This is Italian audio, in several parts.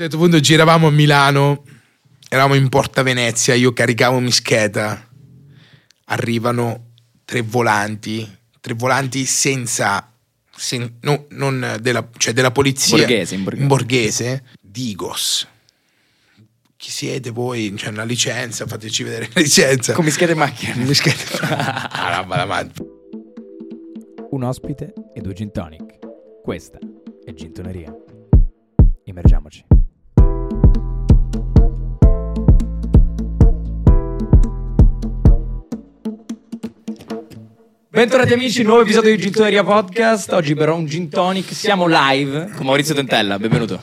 certo punto giravamo a Milano, eravamo in Porta Venezia, io caricavo mischeta, arrivano tre volanti, tre volanti senza, sen- no, non della, cioè della polizia, Borghese, in borghese. in borghese, Digos. Chi siete voi? C'è una licenza, fateci vedere la licenza. Come schede macchina. Mischeta. Ah, matti. Un ospite e due gin tonic. Questa è Gintoneria. Immergiamoci. Bentornati amici, nuovo episodio di Gintoneria Podcast. Oggi berrò un gin tonic. Siamo live con Maurizio Tentella. Benvenuto.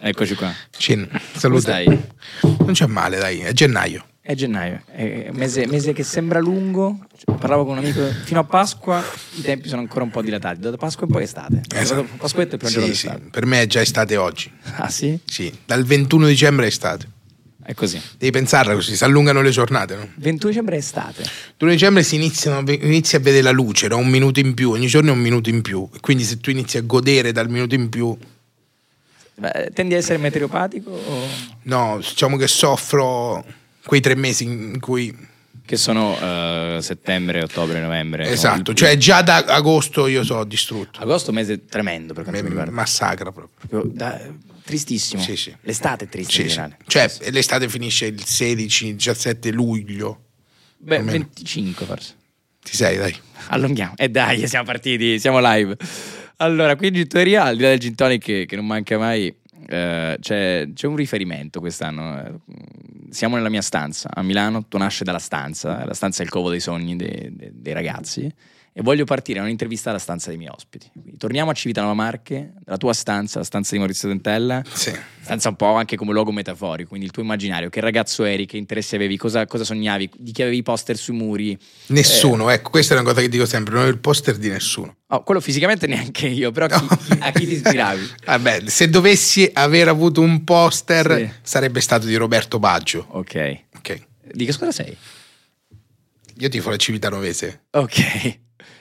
Eccoci qua. Cin, Come salute. stai? Non c'è male, dai, è gennaio. È gennaio, è un mese, mese che sembra lungo. Parlavo con un amico fino a Pasqua, i tempi sono ancora un po' dilatati. Da Pasqua in poi è estate. Esatto. Pasquetta è il primo giorno Sì, sì, per me è già estate oggi. Ah sì? Sì, dal 21 dicembre è estate. È così. Devi pensarla così, si allungano le giornate, no? 21 dicembre è estate. 21 dicembre si iniziano, inizi a vedere la luce, no? un minuto in più, ogni giorno è un minuto in più. Quindi se tu inizi a godere dal minuto in più, Beh, tendi a essere meteoropatico o... no, diciamo che soffro quei tre mesi in cui... Che sono eh, settembre, ottobre, novembre. Esatto, no? cioè già da agosto io sono distrutto. Agosto è un mese tremendo per quanto mi Mi riguarda. massacra proprio. Proprio da- tristissimo. Sì, sì. L'estate è triste Sì, in generale. Cioè l'estate finisce il 16-17 luglio. Beh, almeno. 25 forse. Ti sei, dai. Allunghiamo. E dai, siamo partiti, siamo live. Allora, qui in Gittoria, al di là del gin tonic che, che non manca mai, eh, c'è, c'è un riferimento quest'anno. Eh, Siamo nella mia stanza a Milano, tu nasce dalla stanza, la stanza è il covo dei sogni dei, dei- dei ragazzi. E voglio partire a un'intervista alla stanza dei miei ospiti. Quindi torniamo a Civitanova Marche, la tua stanza, la stanza di Maurizio Dentella. Sì. Stanza un po' anche come luogo metaforico, quindi il tuo immaginario, che ragazzo eri, che interessi avevi, cosa, cosa sognavi, di chi avevi i poster sui muri. Nessuno, ecco, questa è una cosa che dico sempre, non ho il poster di nessuno. Oh, quello fisicamente neanche io, però chi- chi- a chi ti ispiravi? Vabbè, se dovessi aver avuto un poster Sì. sarebbe stato di Roberto Baggio. Ok. Ok. Di che squadra sei? Io tifo la Civitanovese. Ok.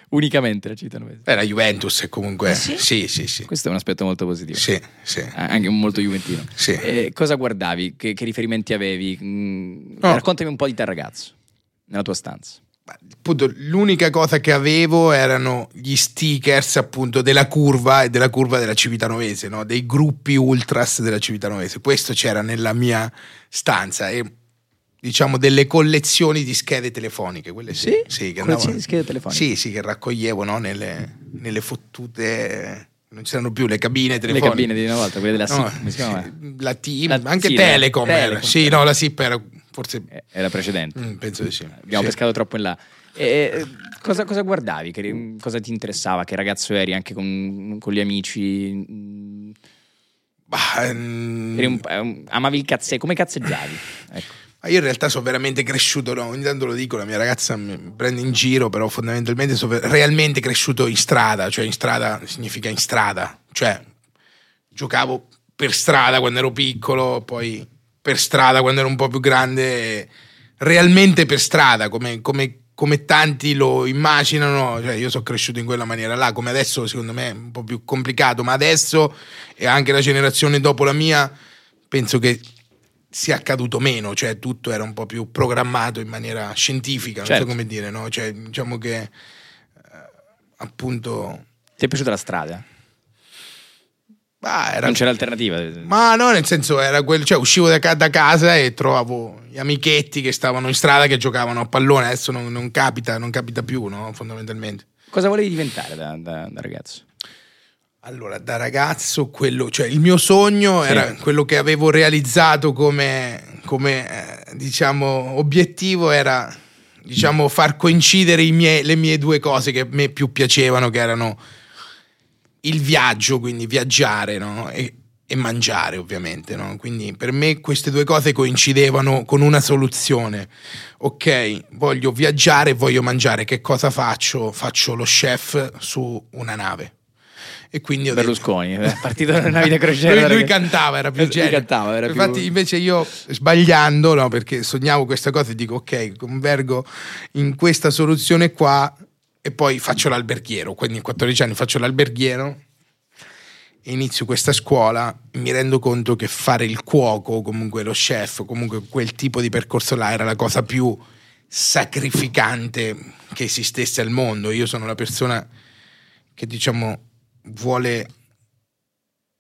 Unicamente la città novese. Era Juventus e comunque... Ah, sì? Sì, sì, sì. Questo è un aspetto molto positivo. Sì, sì. Anche molto juventino. Sì. Eh, cosa guardavi? Che, che riferimenti avevi? Mm, No. Raccontami un po' di te ragazzo, nella tua stanza. Appunto, l'unica cosa che avevo erano gli stickers appunto della curva e della curva della Civitanovese, no? dei gruppi ultras della Civitanovese. Questo c'era nella mia stanza e diciamo delle collezioni di schede telefoniche, quelle sì, Sì? che Collezioni andavano- di schede telefoniche? Sì, sì, che raccoglievo no? nelle, nelle fottute non c'erano più le cabine Le telefoniche. cabine di una volta, quelle della No, SIP, come si chiama? sì, la team, La- anche sì, Telecom, era. Telecom. Sì, no, la SIP era forse Eh, Era precedente. mm, penso di sì. Abbiamo Sì. pescato troppo in là. E, cosa, cosa guardavi? Che- cosa ti interessava? Che ragazzo eri anche con, con gli amici? Bah, eri un- amavi il cazze? Come cazzeggiavi? Ecco. Ma io in realtà sono veramente cresciuto, no? ogni tanto lo dico, la mia ragazza mi prende in giro, però fondamentalmente sono realmente cresciuto in strada, cioè in strada significa in strada, cioè giocavo per strada quando ero piccolo, poi per strada quando ero un po' più grande, realmente per strada, come, come- come tanti lo immaginano, cioè io sono cresciuto in quella maniera là, come adesso secondo me è un po' più complicato, ma adesso e anche la generazione dopo la mia, penso che sia accaduto meno, cioè tutto era un po' più programmato in maniera scientifica, non Certo. so come dire, no? Cioè, diciamo che eh, appunto Ti è piaciuta la strada? bah, era Non c'era alternativa? ma no, nel senso era quel, cioè uscivo da, da casa e trovavo gli amichetti che stavano in strada che giocavano a pallone, adesso non, non capita, non capita più, no? Fondamentalmente. Cosa volevi diventare da, da- da ragazzo? Allora, da ragazzo, quello, cioè il mio sogno Sì. era quello che avevo realizzato come, come, eh, diciamo, obiettivo era diciamo, far coincidere i miei- le mie due cose che a me più piacevano, che erano il viaggio, quindi viaggiare, no? E, e mangiare, ovviamente, no? Quindi per me queste due cose coincidevano con una soluzione. Ok, voglio viaggiare e voglio mangiare. Che cosa faccio? Faccio lo chef su una nave. E quindi detto- Berlusconi, è partito da navi da crociera. lui, lui ragazzi. cantava, era più genio. cantava, era più- Infatti, invece, io sbagliando, no, perché sognavo questa cosa e dico: Ok, convergo in questa soluzione qua e poi faccio l'alberghiero. Quindi, a 14 anni faccio l'alberghiero e inizio questa scuola, mi rendo conto che fare il cuoco, comunque lo chef, comunque quel tipo di percorso là era la cosa più sacrificante che esistesse al mondo. Io sono la persona che diciamo vuole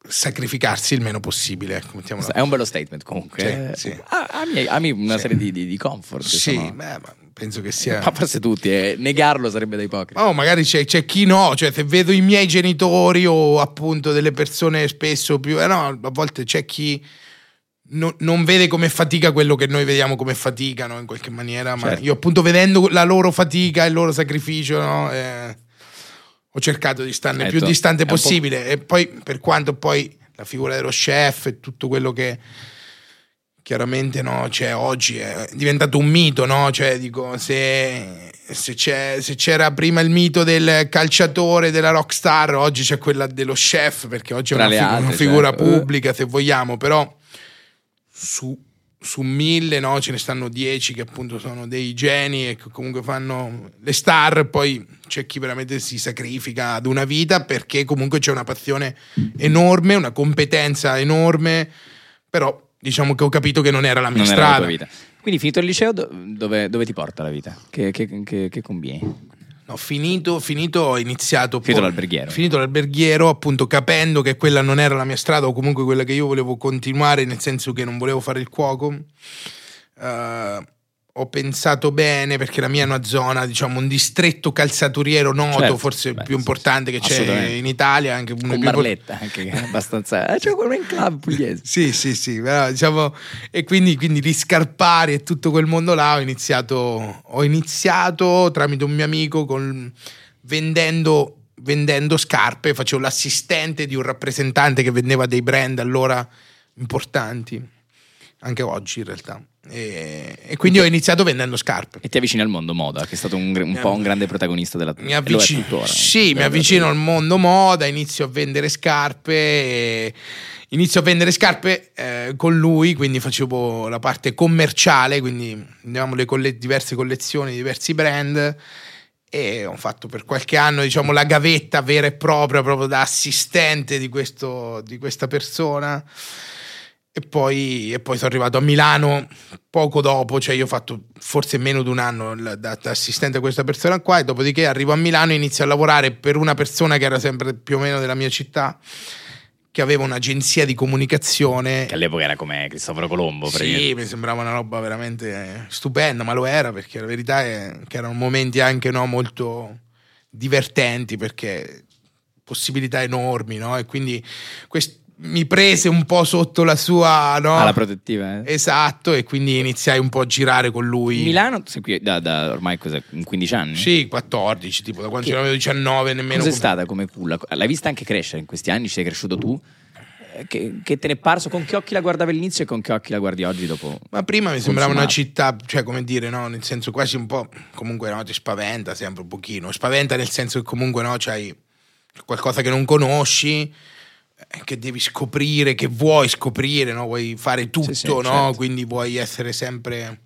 sacrificarsi il meno possibile. ecco, È un bello statement comunque. Sì, sì. Ah, Ami, ami una Sì. serie di, di- di comfort. Sì, insomma. beh, ma penso che sia. Ma forse tutti, eh. negarlo sarebbe da ipocrita. Oh, magari c'è, c'è chi no, cioè se vedo i miei genitori o appunto delle persone spesso più... Eh no, a volte c'è chi no- non vede come fatica quello che noi vediamo come faticano in qualche maniera, ma Certo. io appunto vedendo la loro fatica, il loro sacrificio, no, eh, ho cercato di starne Ecco, più distante è possibile e poi per quanto poi la figura dello chef e tutto quello che chiaramente no, cioè, oggi è diventato un mito, no? Cioè, dico, se, se c'è- se c'era prima il mito del calciatore, della rockstar, oggi c'è quella dello chef, perché oggi è Tra una, le figu- altre, una figura certo. pubblica, se vogliamo, però su, su mille no, ce ne stanno dieci che appunto sono dei geni e che comunque fanno le star, poi c'è chi veramente si sacrifica ad una vita perché comunque c'è una passione enorme, una competenza enorme, però diciamo che ho capito che non era la mia non la strada. vita. Quindi finito il liceo, do- dove, dove ti porta la vita? Che, che, che, che combini? No, finito, finito, ho iniziato. Finito poi- l'alberghiero. Finito l'alberghiero, appunto, capendo che quella non era la mia strada, o comunque quella che io volevo continuare, nel senso che non volevo fare il cuoco. eh, ho pensato bene perché la mia è una zona, diciamo, un distretto calzaturiero noto, Certo. forse Beh, più importante che c'è in Italia, anche uno Con Barletta, anche abbastanza... Eh, c'è quello in club pugliese. Sì, sì, sì, però, diciamo, e quindi, quindi riscarpare e tutto quel mondo là ho iniziato, ho iniziato tramite un mio amico con- vendendo, vendendo scarpe, facevo l'assistente di un rappresentante che vendeva dei brand allora importanti, anche oggi in realtà. E, e quindi ho iniziato vendendo scarpe. E ti avvicini al mondo moda, che è stato un, un po' un grande protagonista della Mi è avvicino, tuttora. sì, mi avvicino al mondo moda, inizio a vendere scarpe, e inizio a vendere scarpe eh, con lui, quindi facevo la parte commerciale, quindi avevamo le colle- diverse collezioni, diversi brand e ho fatto per qualche anno diciamo la gavetta vera e propria proprio da assistente di, questo, di questa persona e poi, e poi sono arrivato a Milano poco dopo, cioè io ho fatto forse meno di un anno da, assistente a questa persona qua e dopodiché arrivo a Milano e inizio a lavorare per una persona che era sempre più o meno della mia città, che aveva un'agenzia di comunicazione. Che all'epoca era come Cristoforo Colombo. Sì, mi sembrava una roba veramente stupenda, ma lo era perché la verità è che erano momenti anche no, molto divertenti perché possibilità enormi, no? E quindi quest- mi prese un po' sotto la sua, no? Alla protettiva. eh. Esatto, e quindi iniziai un po' a girare con lui. Milano, qui da, da ormai cos'è, in 15 anni? Sì, 14, tipo da quando Che- avevo 19, nemmeno. Cos'è come- stata come culla? L'hai vista anche crescere in questi anni? Ci sei cresciuto tu? Eh, Che, che te ne è parso? Con che occhi la guardavi all'inizio e con che occhi la guardi oggi dopo? Ma prima mi sembrava una città, cioè come dire, no? Nel senso quasi un po', comunque no, ti spaventa sempre un pochino. Spaventa nel senso che comunque no, c'hai qualcosa che non conosci, che devi scoprire, che vuoi scoprire, no? Vuoi fare tutto, sì, no? certo. Quindi vuoi essere sempre...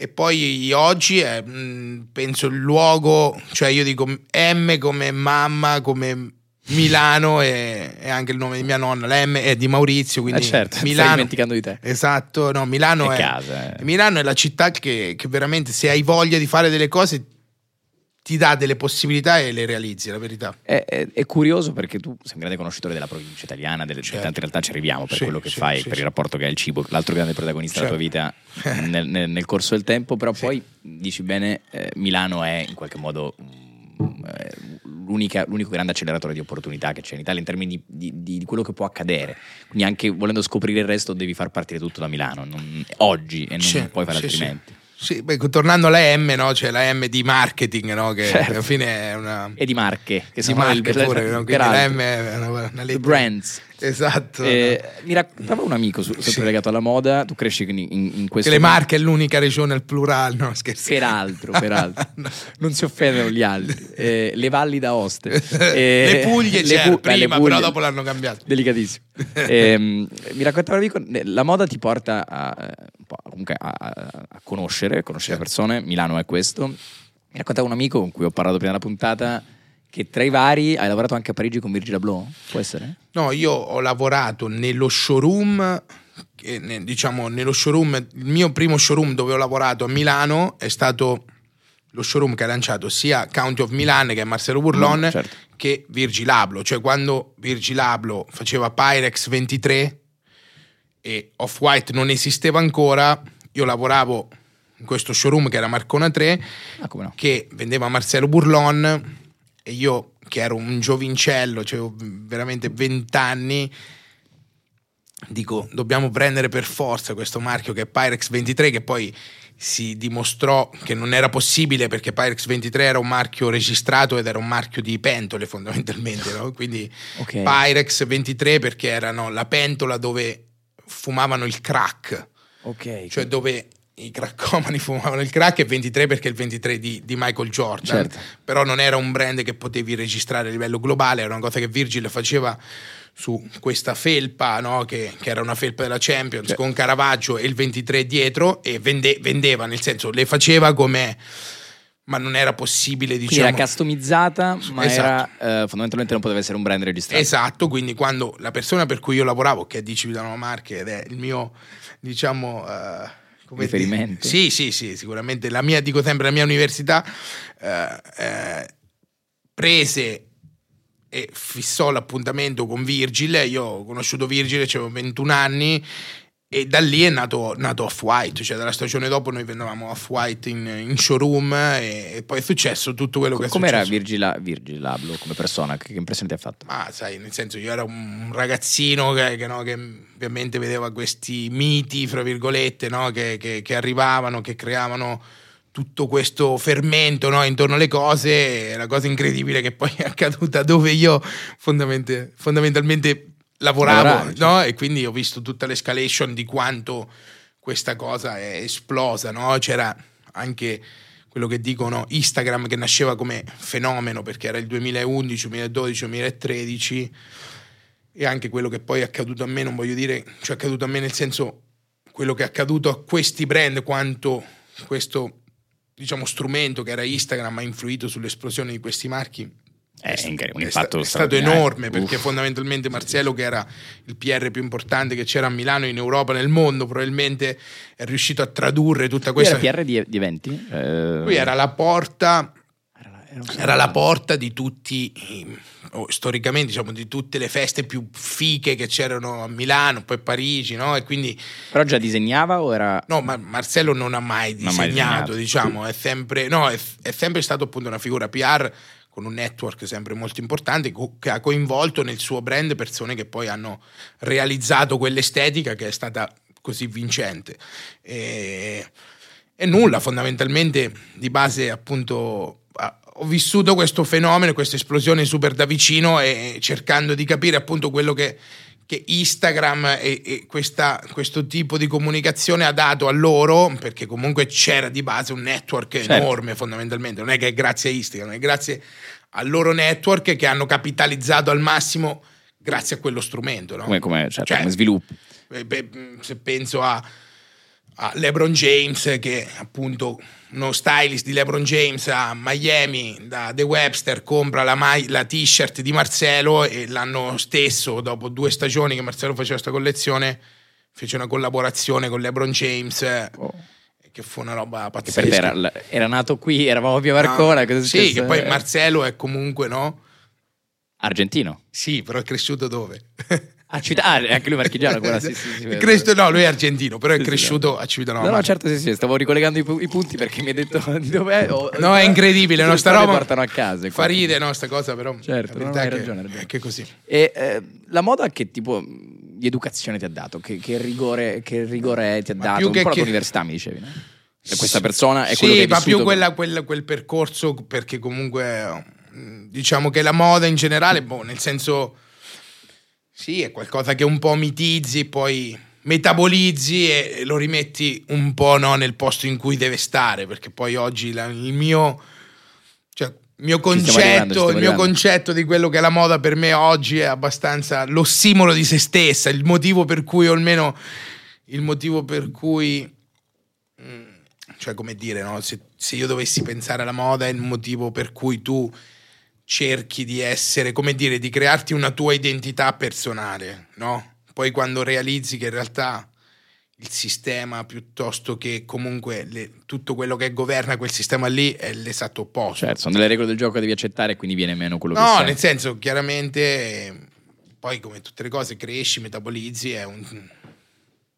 E poi oggi è, mh, penso, il luogo, cioè io dico M come mamma, come Milano e, e anche il nome di mia nonna, la M è di Maurizio, quindi Eh certo, stai Milano. dimenticando di te. Esatto, no, Milano È è, casa, eh. Milano è la città che, che veramente se hai voglia di fare delle cose ti dà delle possibilità e le realizzi, la verità. È, è- è curioso perché tu sei un grande conoscitore della provincia italiana, delle, Certo. tante realtà ci arriviamo per Sì, quello che sì, fai, sì, per il rapporto che hai al cibo, l'altro grande protagonista della tua vita nel, nel- nel corso del tempo, però poi dici bene, eh, Milano è in qualche modo mm, eh, l'unica- l'unico grande acceleratore di opportunità che c'è in Italia in termini di, di- di quello che può accadere. Quindi anche volendo scoprire il resto devi far partire tutto da Milano, non- oggi e non Sì, puoi fare sì, altrimenti. Sì. Sì, beh, tornando alla M, no? c'è la M di marketing, no? che Certo. alla fine è una... E di marche, che di sono marche pure, no? quindi la. M è una, una lettera- brands. Esatto. Eh, mi raccontava un amico su- sempre Sì. legato alla moda, tu cresci in, in- in questo... Che le Marche è l'unica regione al plurale, no scherzo. Peraltro, peraltro. No. Non si offendono gli altri. Eh, le valli d'Aoste. Eh, le Puglie le Pu- beh, le prima, Puglie- però dopo l'hanno cambiato. Delicatissimo. Ehm, mi raccontava l'amico, eh, la moda ti porta a, eh, un comunque a, a- a conoscere, conoscere Certo. persone, Milano è questo. Mi raccontava un amico con cui ho parlato prima della puntata Che tra i vari hai lavorato anche a Parigi con Virgil Abloh? Può essere? No, io ho lavorato nello showroom, diciamo nello showroom, il mio primo showroom dove ho lavorato a Milano è stato lo showroom che ha lanciato sia County of Milan che è Marcelo Burlon Mm, certo. che Virgil Abloh, cioè quando Virgil Abloh faceva Pyrex 23 e Off-White non esisteva ancora, io lavoravo in questo showroom che era Marcona 3 Ah, no? che vendeva Marcelo Burlon e io che ero un giovincello, avevo veramente 20 anni, dico dobbiamo prendere per forza questo marchio che è Pyrex 23 che poi si dimostrò che non era possibile perché Pyrex 23 era un marchio registrato ed era un marchio di pentole fondamentalmente, no? quindi Ok. Pyrex 23 perché erano la pentola dove fumavano il crack Ok. cioè dove i craccomani fumavano il crack e 23 perché è il 23 di, di Michael Jordan Certo. però non era un brand che potevi registrare a livello globale era una cosa che Virgil faceva su questa felpa no? che, che era una felpa della Champions Cioè- con Caravaggio e il 23 dietro e vende- vendeva nel senso le faceva come ma non era possibile Quindi diciamo era customizzata, ma Esatto. era eh, fondamentalmente non poteva essere un brand registrato. Esatto, quindi quando la persona per cui io lavoravo, che è di Civitanova Marche ed è il mio, diciamo... eh, come Riferimento. Sì, sì, sì, sicuramente la mia, dico sempre, la mia università eh, eh, prese e fissò l'appuntamento con Virgil, io ho conosciuto Virgil, avevo 21 anni e da lì è nato, nato Off-White, cioè dalla stagione dopo noi vendevamo Off-White in, in showroom e, e poi è successo tutto quello che è Come era successo. Virgil, Virgil Abloh come persona? Che, che impressione ti ha fatto? Ma sai, nel senso, io ero un ragazzino che, che, no, che ovviamente vedeva questi miti, fra virgolette, no, che, che- che arrivavano, che creavano tutto questo fermento no, intorno alle cose. La cosa incredibile che poi è accaduta dove io fondamente- fondamentalmente lavoravo, Lavoravi, certo. no? E quindi ho visto tutta l'escalation di quanto questa cosa è esplosa, no? C'era anche quello che dicono Instagram che nasceva come fenomeno perché era il 2011, 2012, 2013 e anche quello che poi è accaduto a me, non voglio dire, cioè è accaduto a me nel senso quello che è accaduto a questi brand quanto questo diciamo strumento che era Instagram ha influito sull'esplosione di questi marchi È un è sta- impatto è stato enorme perché Uff. fondamentalmente Marcello che era il PR più importante che c'era a Milano in Europa nel mondo probabilmente è riuscito a tradurre tutta Lui questa era PR di, di eventi? Eh, lui era la porta era la- era un- era la porta di tutti, i- o storicamente diciamo, di tutte le feste più fiche che c'erano a Milano, poi a Parigi, no? E quindi, Però già disegnava o era... no, ma Marcello non ha mai ha mai disegnato, disegnato. diciamo, è sempre, no, è, è sempre stato appunto una figura PR con un network sempre molto importante che ha coinvolto nel suo brand persone che poi hanno realizzato quell'estetica che è stata così vincente. E, e nulla, fondamentalmente di base appunto ho vissuto questo fenomeno, questa esplosione super da vicino e cercando di capire appunto quello che, che Instagram e, e questa- questo tipo di comunicazione ha dato a loro, perché comunque c'era di base un network Certo. enorme fondamentalmente, non è che è grazie a Instagram, è grazie al loro network che hanno capitalizzato al massimo grazie a quello strumento. No? Come, come, certo, Cioè, come sviluppo. eh, beh, mh, se penso a, a LeBron James, che appunto uno stylist di LeBron James a Miami, da The Webster, compra la, mai- la t-shirt di Marcelo e l'anno stesso, dopo due stagioni che Marcelo faceva questa collezione, fece una collaborazione con LeBron James, Oh. che fu una roba Che pazzesca. per te era, era nato qui, eravamo a Via Marcona. No, sì, che poi Marcelo è comunque, no? Argentino. Sì, però è cresciuto dove? A Civita- ah, è anche lui marchigiano ancora, sì, sì, sì, È cresciuto- no, lui è argentino, però Sì, è sì, cresciuto a Civitanova. No, no, certo, sì, sì, stavo ricollegando i, pu- i punti perché mi hai detto di dov'è. o- No, è incredibile, no, sta roba portano a casa. Fa ride, no, sta cosa, però Certo, no, hai è ragione, ragione. è che è così. E eh, la moda che tipo di educazione ti ha dato? Che, che rigore, che rigore ti ha Ma dato? più Un che tua che- università mi dicevi, no? E questa persona è sì, quello che hai ma più quella- quel, quel percorso perché comunque mh, diciamo che la moda in generale, boh, nel senso sì, è qualcosa che un po' mitizzi, poi metabolizzi e lo rimetti un po' no, nel posto in cui deve stare, perché poi oggi la- il mio cioè, il mio arrivando, concetto, il mio concetto di quello che è la moda per me oggi è abbastanza l'ossimolo di se stessa, il motivo per cui, o almeno il motivo per cui mm, cioè come dire, no? se, se io dovessi pensare alla moda è il motivo per cui tu cerchi di essere, come dire, di crearti una tua identità personale, no? Poi quando realizzi che in realtà il sistema piuttosto che comunque le- tutto quello che governa quel sistema lì è l'esatto opposto. Certo, sono delle regole del gioco che devi accettare e quindi viene meno quello che No, nel senso, chiaramente, poi come tutte le cose, cresci, metabolizzi, è un,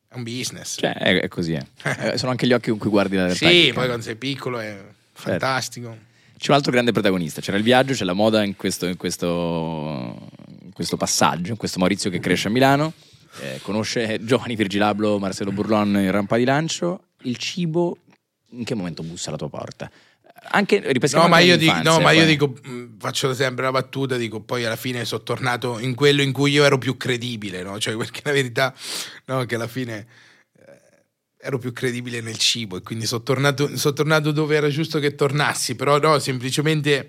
è un business. Cioè, è, così, eh. Eh, Sono anche gli occhi con cui guardi la realtà. sì, poi cambia. quando sei piccolo è fantastico. C'è un altro grande protagonista, c'era il viaggio, c'è la moda in questo, in questo, in questo passaggio, in questo Maurizio che cresce a Milano, eh, conosce giovani Virgilablo, Marcelo Burlon in rampa di lancio, il cibo in che momento bussa alla tua porta? Anche, ripeschiamo No, ma io, dico, no, ma io dico, mh, faccio sempre la battuta, dico, poi alla fine sono tornato in quello in cui io ero più credibile, no? Cioè, perché la verità, no, che alla fine eh, ero più credibile nel cibo e quindi sono tornato, sono tornato dove era giusto che tornassi, però no, semplicemente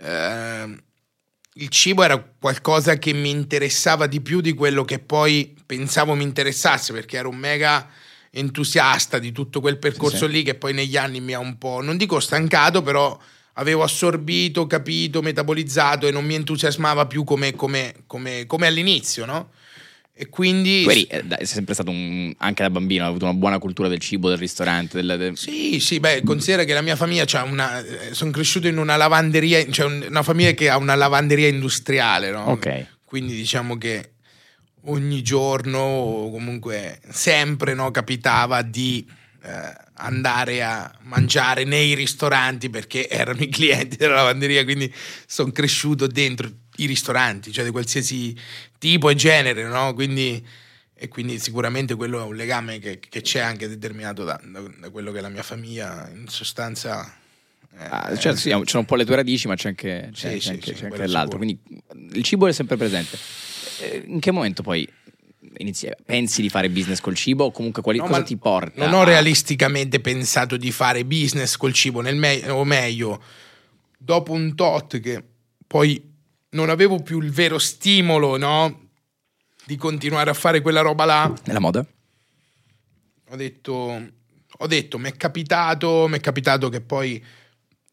eh, il cibo era qualcosa che mi interessava di più di quello che poi pensavo mi interessasse, perché ero un mega entusiasta di tutto quel percorso Sì, sì. lì che poi negli anni mi ha un po', non dico stancato, però avevo assorbito, capito, metabolizzato e non mi entusiasmava più come, come- come- come all'inizio, no? E quindi... Eh, da- sei sempre stato un, anche da bambino, hai avuto una buona cultura del cibo, del ristorante, del, del- Sì, sì, beh, considera che la mia famiglia c'ha una. eh, Sono cresciuto in una lavanderia, cioè un- una famiglia che ha una lavanderia industriale, no? Ok. Quindi diciamo che ogni giorno, o comunque sempre, no, capitava di eh, andare a mangiare nei ristoranti perché erano i clienti della lavanderia, quindi sono cresciuto dentro i ristoranti, cioè di qualsiasi tipo e genere, no? Quindi e quindi sicuramente quello è un legame che, che c'è anche determinato da, da- quello che è la mia famiglia, in sostanza. eh, Ah, cioè, sì, sono un po' le tue radici, ma c'è anche, c'è, Sì, c'è sì, anche, c'è anche l'altro. sicuro. Quindi il cibo è sempre presente. Eh, In che momento poi inizi, pensi di fare business col cibo o comunque quali, No, cosa ti porta? Non ho a- realisticamente pensato di fare business col cibo, nel me- o meglio, dopo un tot che poi non avevo più il vero stimolo, no? Di continuare a fare quella roba là. Nella moda? ho detto, ho detto, mi è capitato, mi è capitato che poi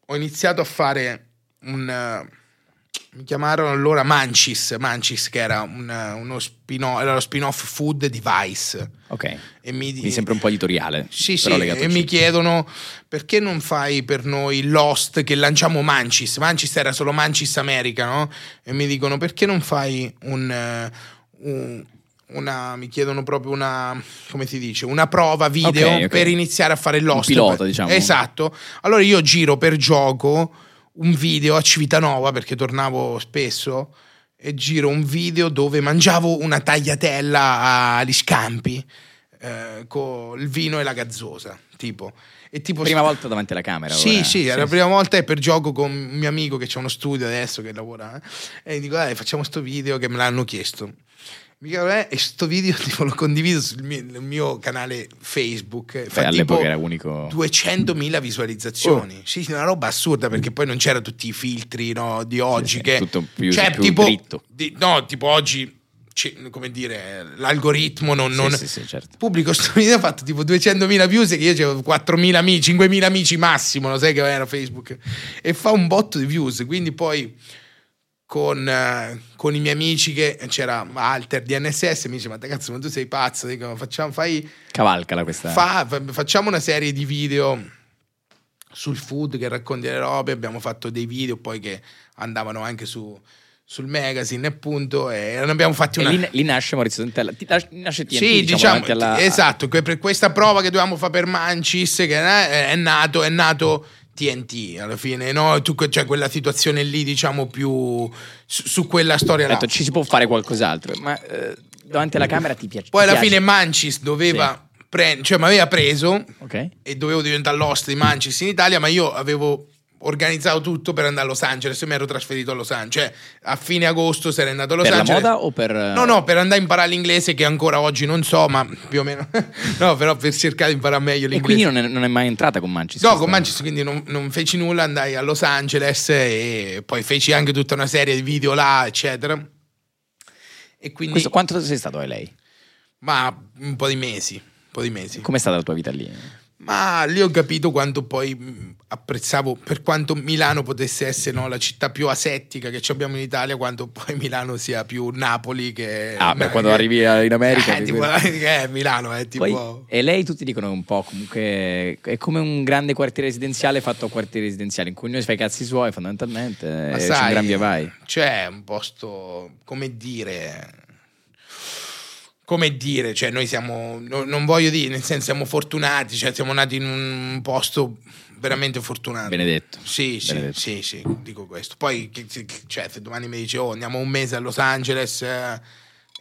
ho iniziato a fare un... mi chiamarono allora Mancis, Mancis che era un, uno spin-off, era lo spin-off food di Vice. Ok. E mi, Quindi sempre un po' editoriale. sì, sì, e mi chiedono perché non fai per noi Lost che lanciamo Mancis? Mancis era solo Mancis America, no? E mi dicono perché non fai un, eh, un- una, mi chiedono proprio una, come si dice, una prova video Ok, ok. per iniziare a fare Lost. pilota, Per- diciamo. Esatto. Allora io giro per gioco un video a Civitanova perché tornavo spesso e giro un video dove mangiavo una tagliatella agli scampi eh, con il vino e la gazzosa, tipo. E tipo Prima volta davanti alla camera. Sì, ora. sì, era la prima volta e per gioco con un mio amico che c'è uno studio adesso che lavora eh, e dico dai facciamo sto video che me l'hanno chiesto. Mi dicono, eh, e sto video tipo, l'ho condiviso sul mio, mio canale Facebook. eh, Beh, fa all'epoca era unico. 200.000 visualizzazioni. Sì, sì, una roba assurda perché poi non c'erano tutti i filtri no, di oggi. sì, che, tutto più- cioè, più tipo, dritto. di- no, tipo oggi, come dire, l'algoritmo non... Sì, non sì, sì, certo. Pubblico sto video, ha fatto tipo 200.000 views e che io avevo 4.000 amici, 5.000 amici massimo, lo sai che era Facebook. E fa un botto di views, quindi poi con, eh, con i miei amici che c'era Alter di NSS mi dice ma cazzo ma tu sei pazzo dico facciamo fai Cavalcala questa. Fa- fa- facciamo una serie di video sul food che racconti le robe. Abbiamo fatto dei video poi che andavano anche su, sul magazine, appunto. E ne abbiamo fatti E una. lì, lì nasce Maurizio Dentella. Ti- nas- nasce TNT, sì, diciamo, diciamo, alla- esatto. Per questa prova che dovevamo fare per Mancis, che è, è nato, è nato TNT alla fine, no? Tu, cioè quella situazione lì, diciamo, più su, su quella storia detto, ci si può fare qualcos'altro. Ma eh, davanti alla camera ti piace. Poi ti alla piace? fine Mancis doveva prendere, cioè mi aveva preso Ok. e dovevo diventare l'host di Manchester in Italia, ma io avevo organizzato tutto per andare a Los Angeles e mi ero trasferito a Los Angeles. Cioè, a fine agosto sarei andato a Los Per la Angeles. moda o per. No, no, per andare a imparare l'inglese che ancora oggi non so, ma più o meno. no, però per cercare di imparare meglio E l'inglese. quindi non è, non è mai entrata con Manchester. No, con Manchester quindi non, non feci nulla, andai a Los Angeles e poi feci anche tutta una serie di video là, eccetera. E quindi, Questo, quanto sei stato a lei? ma un po' di mesi, un po' di mesi. Com'è stata la tua vita lì? Ma lì ho capito quanto poi mh, apprezzavo, per quanto Milano potesse essere no, la città più asettica che ci abbiamo in Italia, quanto poi Milano sia più Napoli che... Ah, beh, che- quando arrivi in America... Eh, ti- tipo, che è Milano, è tipo... Poi, e lei tutti dicono un po' comunque è come un grande quartiere residenziale fatto a quartieri residenziali in cui ognuno si fa i cazzi suoi fondamentalmente Ma e c'è sai, un gran via vai. C'è un posto, come dire... Come dire, cioè noi siamo, no- non voglio dire, nel senso siamo fortunati, cioè siamo nati in un posto veramente fortunato. Benedetto. Sì, sì, Benedetto. sì, sì, dico questo. Poi, cioè, se domani mi dice, oh, andiamo un mese a Los Angeles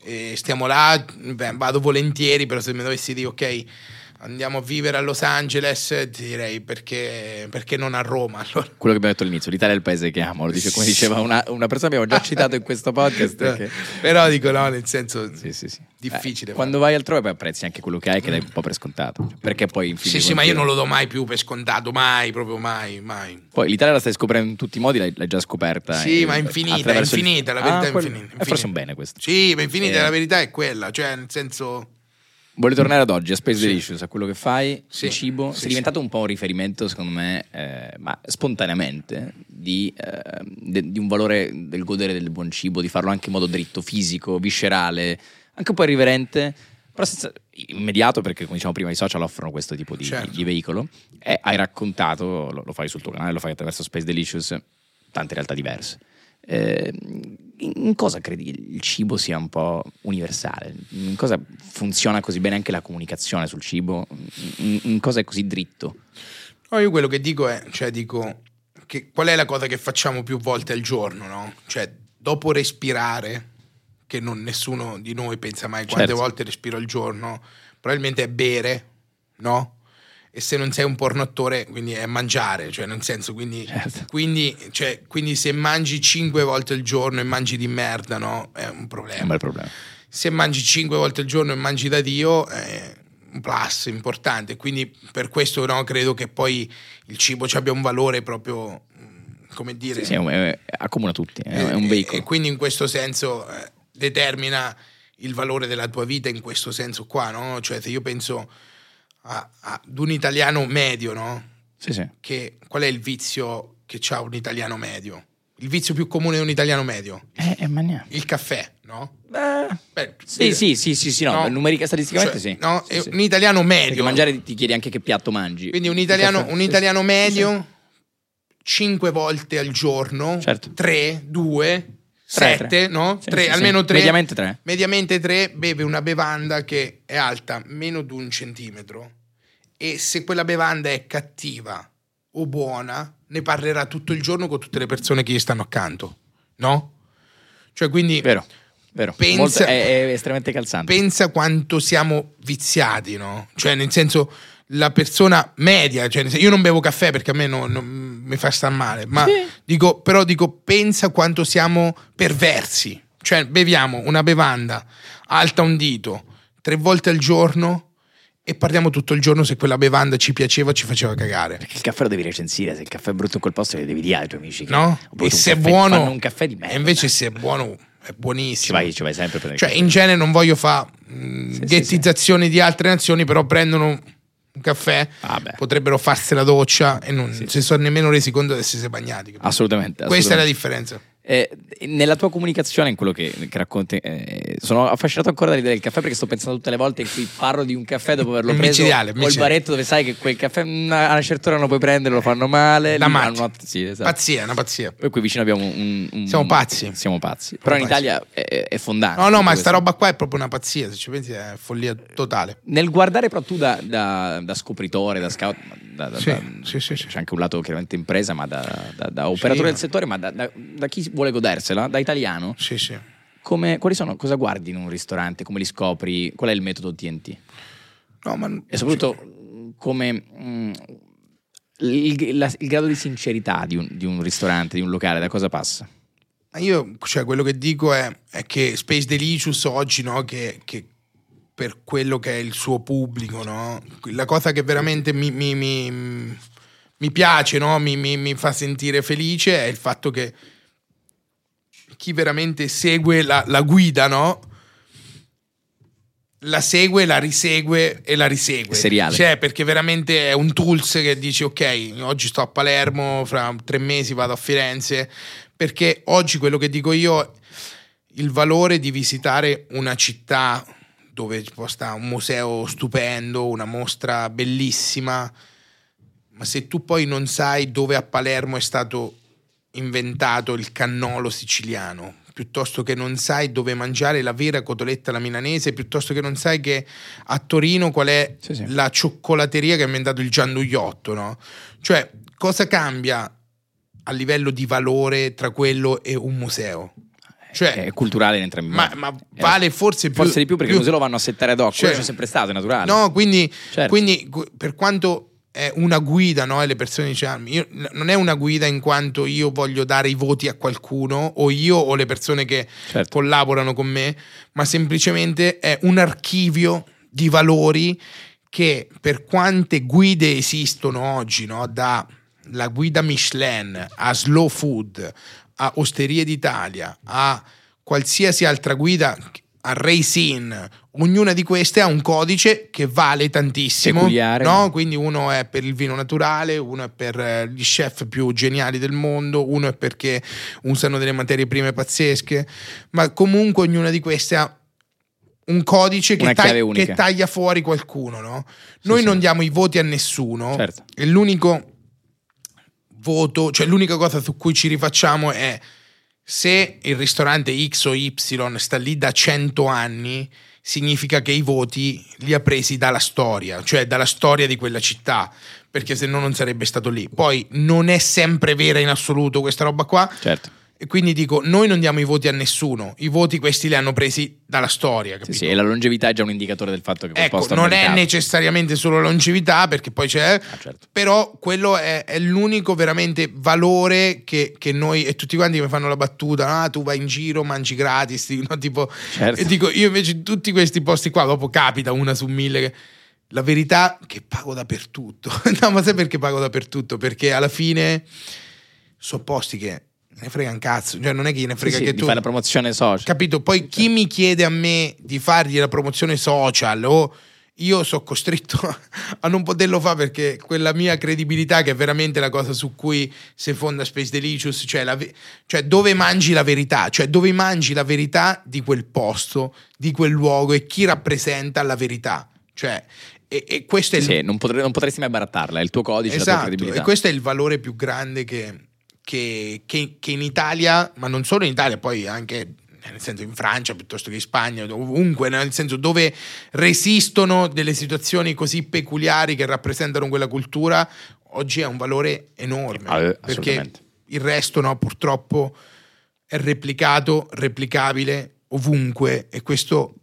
eh, stiamo là, beh, vado volentieri, però se mi dovessi dire, ok, andiamo a vivere a Los Angeles, ti direi perché, perché non a Roma? Allora, Quello che abbiamo detto all'inizio, l'Italia è il paese che amo, lo dice come diceva una, una persona che abbiamo già citato in questo podcast. che- Però dico no, nel senso... Sì, sì, sì. Difficile Eh, quando vai altrove poi apprezzi anche quello che hai che dai un po' per scontato. Cioè, Perché poi in fin Sì, sì, ma io non lo do mai più per scontato, mai, proprio mai, mai. Poi l'Italia la stai scoprendo in tutti i modi, l'hai, l'hai già scoperta. Sì, eh, ma è infinita, è attraverso il- infinita, la verità Ah, è infinita, Forse è un infinita. bene questo. Sì, ma infinita, Eh. la verità è quella, cioè nel senso... Vuole tornare ad oggi, a Space Sì. Delicious, a quello che fai, Sì, il cibo. sì, sei diventato un po' un riferimento, secondo me, eh, ma spontaneamente, di, eh, de- di un valore del godere del buon cibo, di farlo anche in modo dritto, fisico, viscerale, anche un po' irriverente, però senza, immediato, perché come diciamo prima i social offrono questo tipo di, Certo. di veicolo. E hai raccontato, lo, lo fai sul tuo canale, lo fai attraverso Space Delicious, tante realtà diverse. Eh, in cosa credi il cibo sia un po' universale? In cosa funziona così bene anche la comunicazione sul cibo? In, in cosa è così dritto? No, io quello che dico è, cioè dico, che qual è la cosa che facciamo più volte al giorno, no? Cioè, dopo respirare, che non nessuno di noi pensa mai quante Certo. volte respiro al giorno, probabilmente è bere, no? E se non sei un porno attore, quindi è mangiare, cioè nel senso, quindi, Certo. quindi, cioè, quindi se mangi cinque volte al giorno e mangi di merda, no? È un È problema un bel problema. se mangi cinque volte al giorno e mangi da Dio è un plus importante quindi per questo no, credo che poi il cibo ci abbia un valore proprio mm, come dire Sì, sì, è è- accomuna tutti, è, e- un e- veicolo. e quindi in questo senso eh, determina il valore della tua vita in questo senso qua no? cioè se io penso a- ad un italiano medio no? Sì, sì. che, qual è il vizio che ha un italiano medio il vizio più comune di un italiano medio Eh, eh, ma il caffè no? Beh, Beh, sì, sì, sì, sì, sì, no, No. numerica statisticamente Cioè, sì. no, Sì, è sì. un italiano Perché medio. mangiare ti chiedi anche che piatto mangi. Quindi un italiano, un italiano sì. medio, 5 volte al giorno, Certo. 3, 2, Tre, 7, tre. no? Sì, Tre, sì, sì. almeno 3. Mediamente tre. Mediamente 3 beve una bevanda che è alta meno di un centimetro e se quella bevanda è cattiva o buona, ne parlerà tutto il giorno con tutte le persone che gli stanno accanto, no? Cioè quindi Vero, vero. Pensa- Molto- è, è estremamente calzante. pensa quanto siamo viziati, no? Cioè, nel senso, la persona media, cioè, io non bevo caffè perché a me non, non- mi fa star male, ma Sì. dico, però dico, pensa quanto siamo perversi. Cioè, beviamo una bevanda alta un dito tre volte al giorno e parliamo tutto il giorno se quella bevanda ci piaceva o ci faceva cagare. Perché il caffè lo devi recensire, se il caffè è brutto in quel posto lo devi dire ai tuoi amici. che No? E se è buono, un caffè di merda. e invece se è buono, è ci buonissimo. vai, ci vai sempre per Cioè, caffè. in genere non voglio fare Sì, sì, ghettizzazioni di altre nazioni, però prendono caffè, Ah, potrebbero farsi la doccia e non Sì. si sono nemmeno resi conto di essersi bagnati. capito? Assolutamente. Questa è la assolutamente. differenza. Eh, nella tua comunicazione, in quello che, che racconti, eh, sono affascinato ancora dall'idea del caffè perché sto pensando tutte le volte in cui parlo di un caffè dopo averlo preso micidiale, il micidiale. baretto dove sai che quel caffè a una certa ora non lo puoi prendere, lo fanno male. La matti. hanno- sì, esatto. Pazzia, una pazzia. Poi qui vicino abbiamo un, un- Siamo pazzi. Siamo pazzi. Però in pazzi. Italia è, è fondante. No, no, ma tutto sta questo. roba qua è proprio una pazzia. Se ci pensi, è follia totale. Nel guardare però tu da, da- da scopritore, da scout, da- da- Sì, da- sì, sì, c'è anche un lato chiaramente impresa, ma da, operatore del settore, ma da, chi vuole godersela, da italiano, Sì, sì. come, quali sono, cosa guardi in un ristorante, come li scopri, qual è il metodo TNT? No, ma E soprattutto come mh, il, la- il grado di sincerità di un, di un ristorante, di un locale, da cosa passa? Io, cioè, quello che dico è, è che Space Delicious oggi, no, che, che per quello che è il suo pubblico, no, la cosa che veramente mi, mi- mi- mi piace, no, mi, mi- mi fa sentire felice è il fatto che chi veramente segue la, la guida, no, la segue, la risegue e la risegue. Seriale. Cioè, perché veramente è un tools che dici, ok, oggi sto a Palermo, fra tre mesi vado a Firenze, perché oggi quello che dico io, il valore di visitare una città dove sta un museo stupendo, una mostra bellissima, ma se tu poi non sai dove a Palermo è stato inventato il cannolo siciliano, piuttosto che non sai dove mangiare la vera cotoletta alla milanese, piuttosto che non sai che a Torino qual è Sì, sì. la cioccolateria che ha inventato il gianduiotto, no? Cioè, cosa cambia a livello di valore tra quello e un museo? Cioè, È culturale in entrambi i ma, modi. ma Eh, vale forse più... Forse di più perché il museo lo vanno a settare ad hoc, Cioè- c'è sempre stato, è naturale. No, quindi, Certo. quindi per quanto è una guida, no? E le persone dicono, io- non è una guida in quanto io voglio dare i voti a qualcuno, o io o le persone che Certo. collaborano con me, ma semplicemente è un archivio di valori che per quante guide esistono oggi, no? da la guida Michelin a Slow Food, a Osterie d'Italia, a qualsiasi altra guida, a Racing, ognuna di queste ha un codice che vale tantissimo. Peculiare. No? Quindi uno è per il vino naturale, uno è per eh, gli chef più geniali del mondo, uno è perché usano delle materie prime pazzesche, ma comunque ognuna di queste ha un codice che, tag- che taglia fuori qualcuno. No? Noi sì. non diamo i voti a nessuno. Certo. E l'unico voto, cioè l'unica cosa su cui ci rifacciamo è se il ristorante X o Y sta lì da 100 anni, significa che i voti li ha presi dalla storia, cioè dalla storia di quella città, perché se no non sarebbe stato lì. Poi non è sempre vera in assoluto questa roba qua, Certo. E quindi dico, noi non diamo i voti a nessuno, i voti questi li hanno presi dalla storia, Sì, capito? sì, e la longevità è già un indicatore del fatto che quel Ecco, posto non è necessariamente solo longevità, perché poi c'è, Ah, certo. però quello è, è l'unico veramente valore che, che noi e tutti quanti mi fanno la battuta, ah tu vai in giro, mangi gratis, no? tipo, Certo. e dico io invece in tutti questi posti qua, dopo capita una su mille che... La verità è che pago dappertutto. no, ma sai perché pago dappertutto? Perché alla fine sono posti che ne frega un cazzo, cioè non è che gliene Sì, frega sì, che di tu fare la promozione social. Capito? Poi chi mi chiede a me di fargli la promozione social o io sono costretto a non poterlo fare perché quella mia credibilità che è veramente la cosa su cui si fonda Space Delicious, cioè, la ve- cioè dove mangi la verità, cioè dove mangi la verità di quel posto, di quel luogo e chi rappresenta la verità. Cioè, e, e questo è il, Sì, non, potre- non potresti mai barattarla, è il tuo codice, Esatto, credibilità. e questo è il valore più grande che, che- che- che in Italia, ma non solo in Italia, poi anche nel senso in Francia piuttosto che in Spagna, ovunque, nel senso dove resistono delle situazioni così peculiari che rappresentano quella cultura, oggi è un valore enorme. Ah, eh, perché il resto, no, purtroppo, è replicato, replicabile ovunque e questo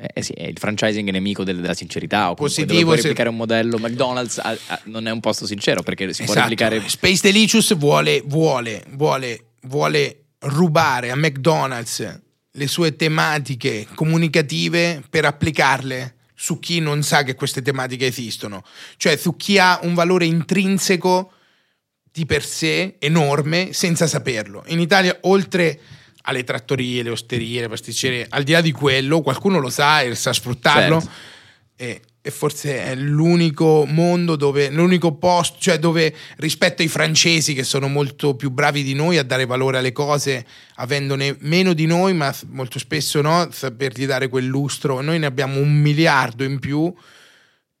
Eh, eh sì, è il franchising è nemico del- della sincerità. O Positivo, puoi se- replicare un modello. McDonald's ha- ha- non è un posto sincero perché si può Esatto. replicare. Space Delicious vuole, vuole, vuole, vuole rubare a McDonald's le sue tematiche comunicative per applicarle su chi non sa che queste tematiche esistono, cioè su chi ha un valore intrinseco di per sé enorme senza saperlo. In Italia, oltre alle trattorie, le osterie, le pasticcerie, al di là di quello, qualcuno lo sa e sa sfruttarlo. Certo. E, e forse è l'unico mondo dove, l'unico posto, cioè dove rispetto ai francesi che sono molto più bravi di noi a dare valore alle cose, avendone meno di noi, ma molto spesso no, sapergli dare quel lustro. Noi ne abbiamo un miliardo in più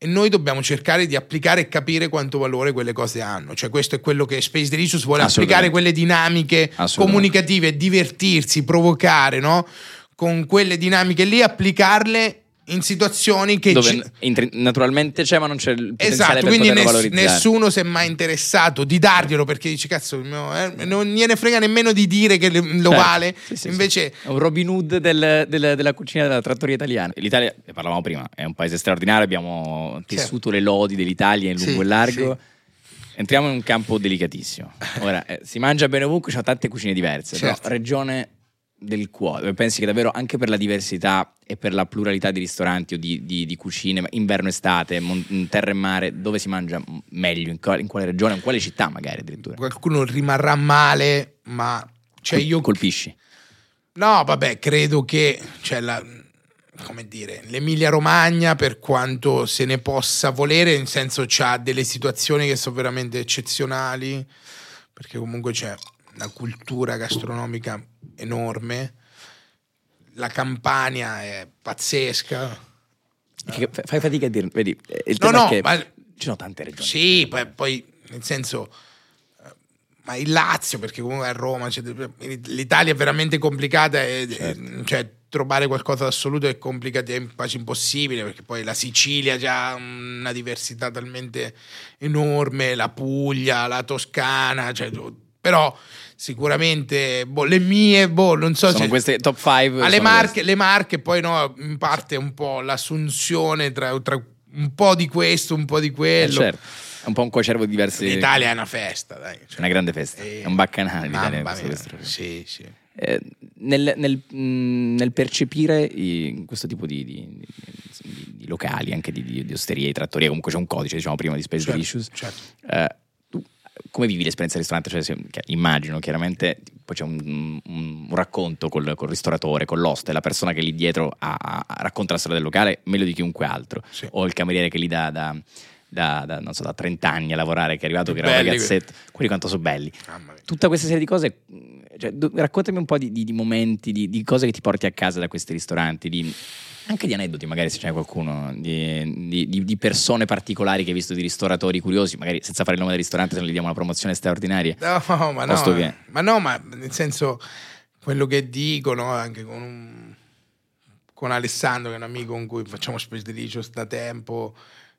e noi dobbiamo cercare di applicare e capire quanto valore quelle cose hanno. Cioè, questo è quello che Space Delicious vuole applicare quelle dinamiche comunicative, divertirsi, provocare, no? Con quelle dinamiche lì, applicarle in situazioni che dove ci- naturalmente c'è, ma non c'è il potenziale Esatto, per quindi ness- nessuno si è mai interessato di darglielo perché dice cazzo, mio- eh, non gliene frega nemmeno di dire che lo Certo. vale. Sì, sì, Invece, sì. Un Robin Hood del- del- della cucina della trattoria italiana. L'Italia, ne parlavamo prima, è un paese straordinario. Abbiamo tessuto le lodi dell'Italia in lungo Sì, e largo. Entriamo in un campo delicatissimo. Ora, eh, si mangia bene ovunque, ci sono tante cucine diverse. Certo. Però, regione del cuore, pensi che davvero anche per la diversità e per la pluralità di ristoranti o di, di- di cucine, inverno, estate, mon- in terra e mare, dove si mangia meglio, in quale, in quale regione, in quale città magari addirittura. qualcuno rimarrà male, ma cioè io colpisci. No, vabbè, credo che cioè, la- come dire, l'Emilia Romagna per quanto se ne possa volere, nel senso c'ha delle situazioni che sono veramente eccezionali, perché comunque c'è una cultura gastronomica enorme, la Campania è pazzesca. Che fai fatica a dire, vedi, eh, il No, no, ma ci sono tante regioni. sì, poi, poi, nel senso, eh, ma il Lazio, perché comunque a Roma, c'è- l'Italia è veramente complicata e Certo. cioè, trovare qualcosa d'assoluto è complicato, è quasi impossibile, perché poi la Sicilia ha una diversità talmente enorme, la Puglia, la Toscana, cioè, però sicuramente boh, le mie, boh, non so Sono se... queste top 5. Ma le marche, le marche poi no, in parte un po' l'assunzione tra, tra un po' di questo, un po' di quello. certo. È un po' un coacervo di diversi. L'Italia è una festa, dai. È una grande festa. Eh, È un baccanale l'Italia. mia, questo- Sì, sì. Eh, nel, nel- mh, nel percepire i- questo tipo di, di- di- di locali, anche di, osterie, di trattorie, comunque c'è un codice, diciamo prima di Space Certo, Delicious. certo. Eh, come vivi l'esperienza del ristorante? Cioè, immagino chiaramente poi c'è un, un- un racconto col, col ristoratore, con l'oste, la persona che lì dietro ha- ha- racconta la storia del locale meglio di chiunque altro, Sì. o il cameriere che lì da, da- da- da, non so, da 30 anni a lavorare, che è arrivato che era un ragazzetto, quelli quanto sono belli tutta questa serie di cose, cioè, do- raccontami un po' di, di- di momenti, di, di cose che ti porti a casa da questi ristoranti, anche di aneddoti, magari se c'è qualcuno, di, persone particolari che hai visto, di ristoratori curiosi, magari senza fare il nome del ristorante, se non gli diamo una promozione straordinaria. No, ma no, che- ma no, ma nel senso, quello che dicono anche con, un- con Alessandro, che è un amico con cui facciamo Space Delicious da tempo,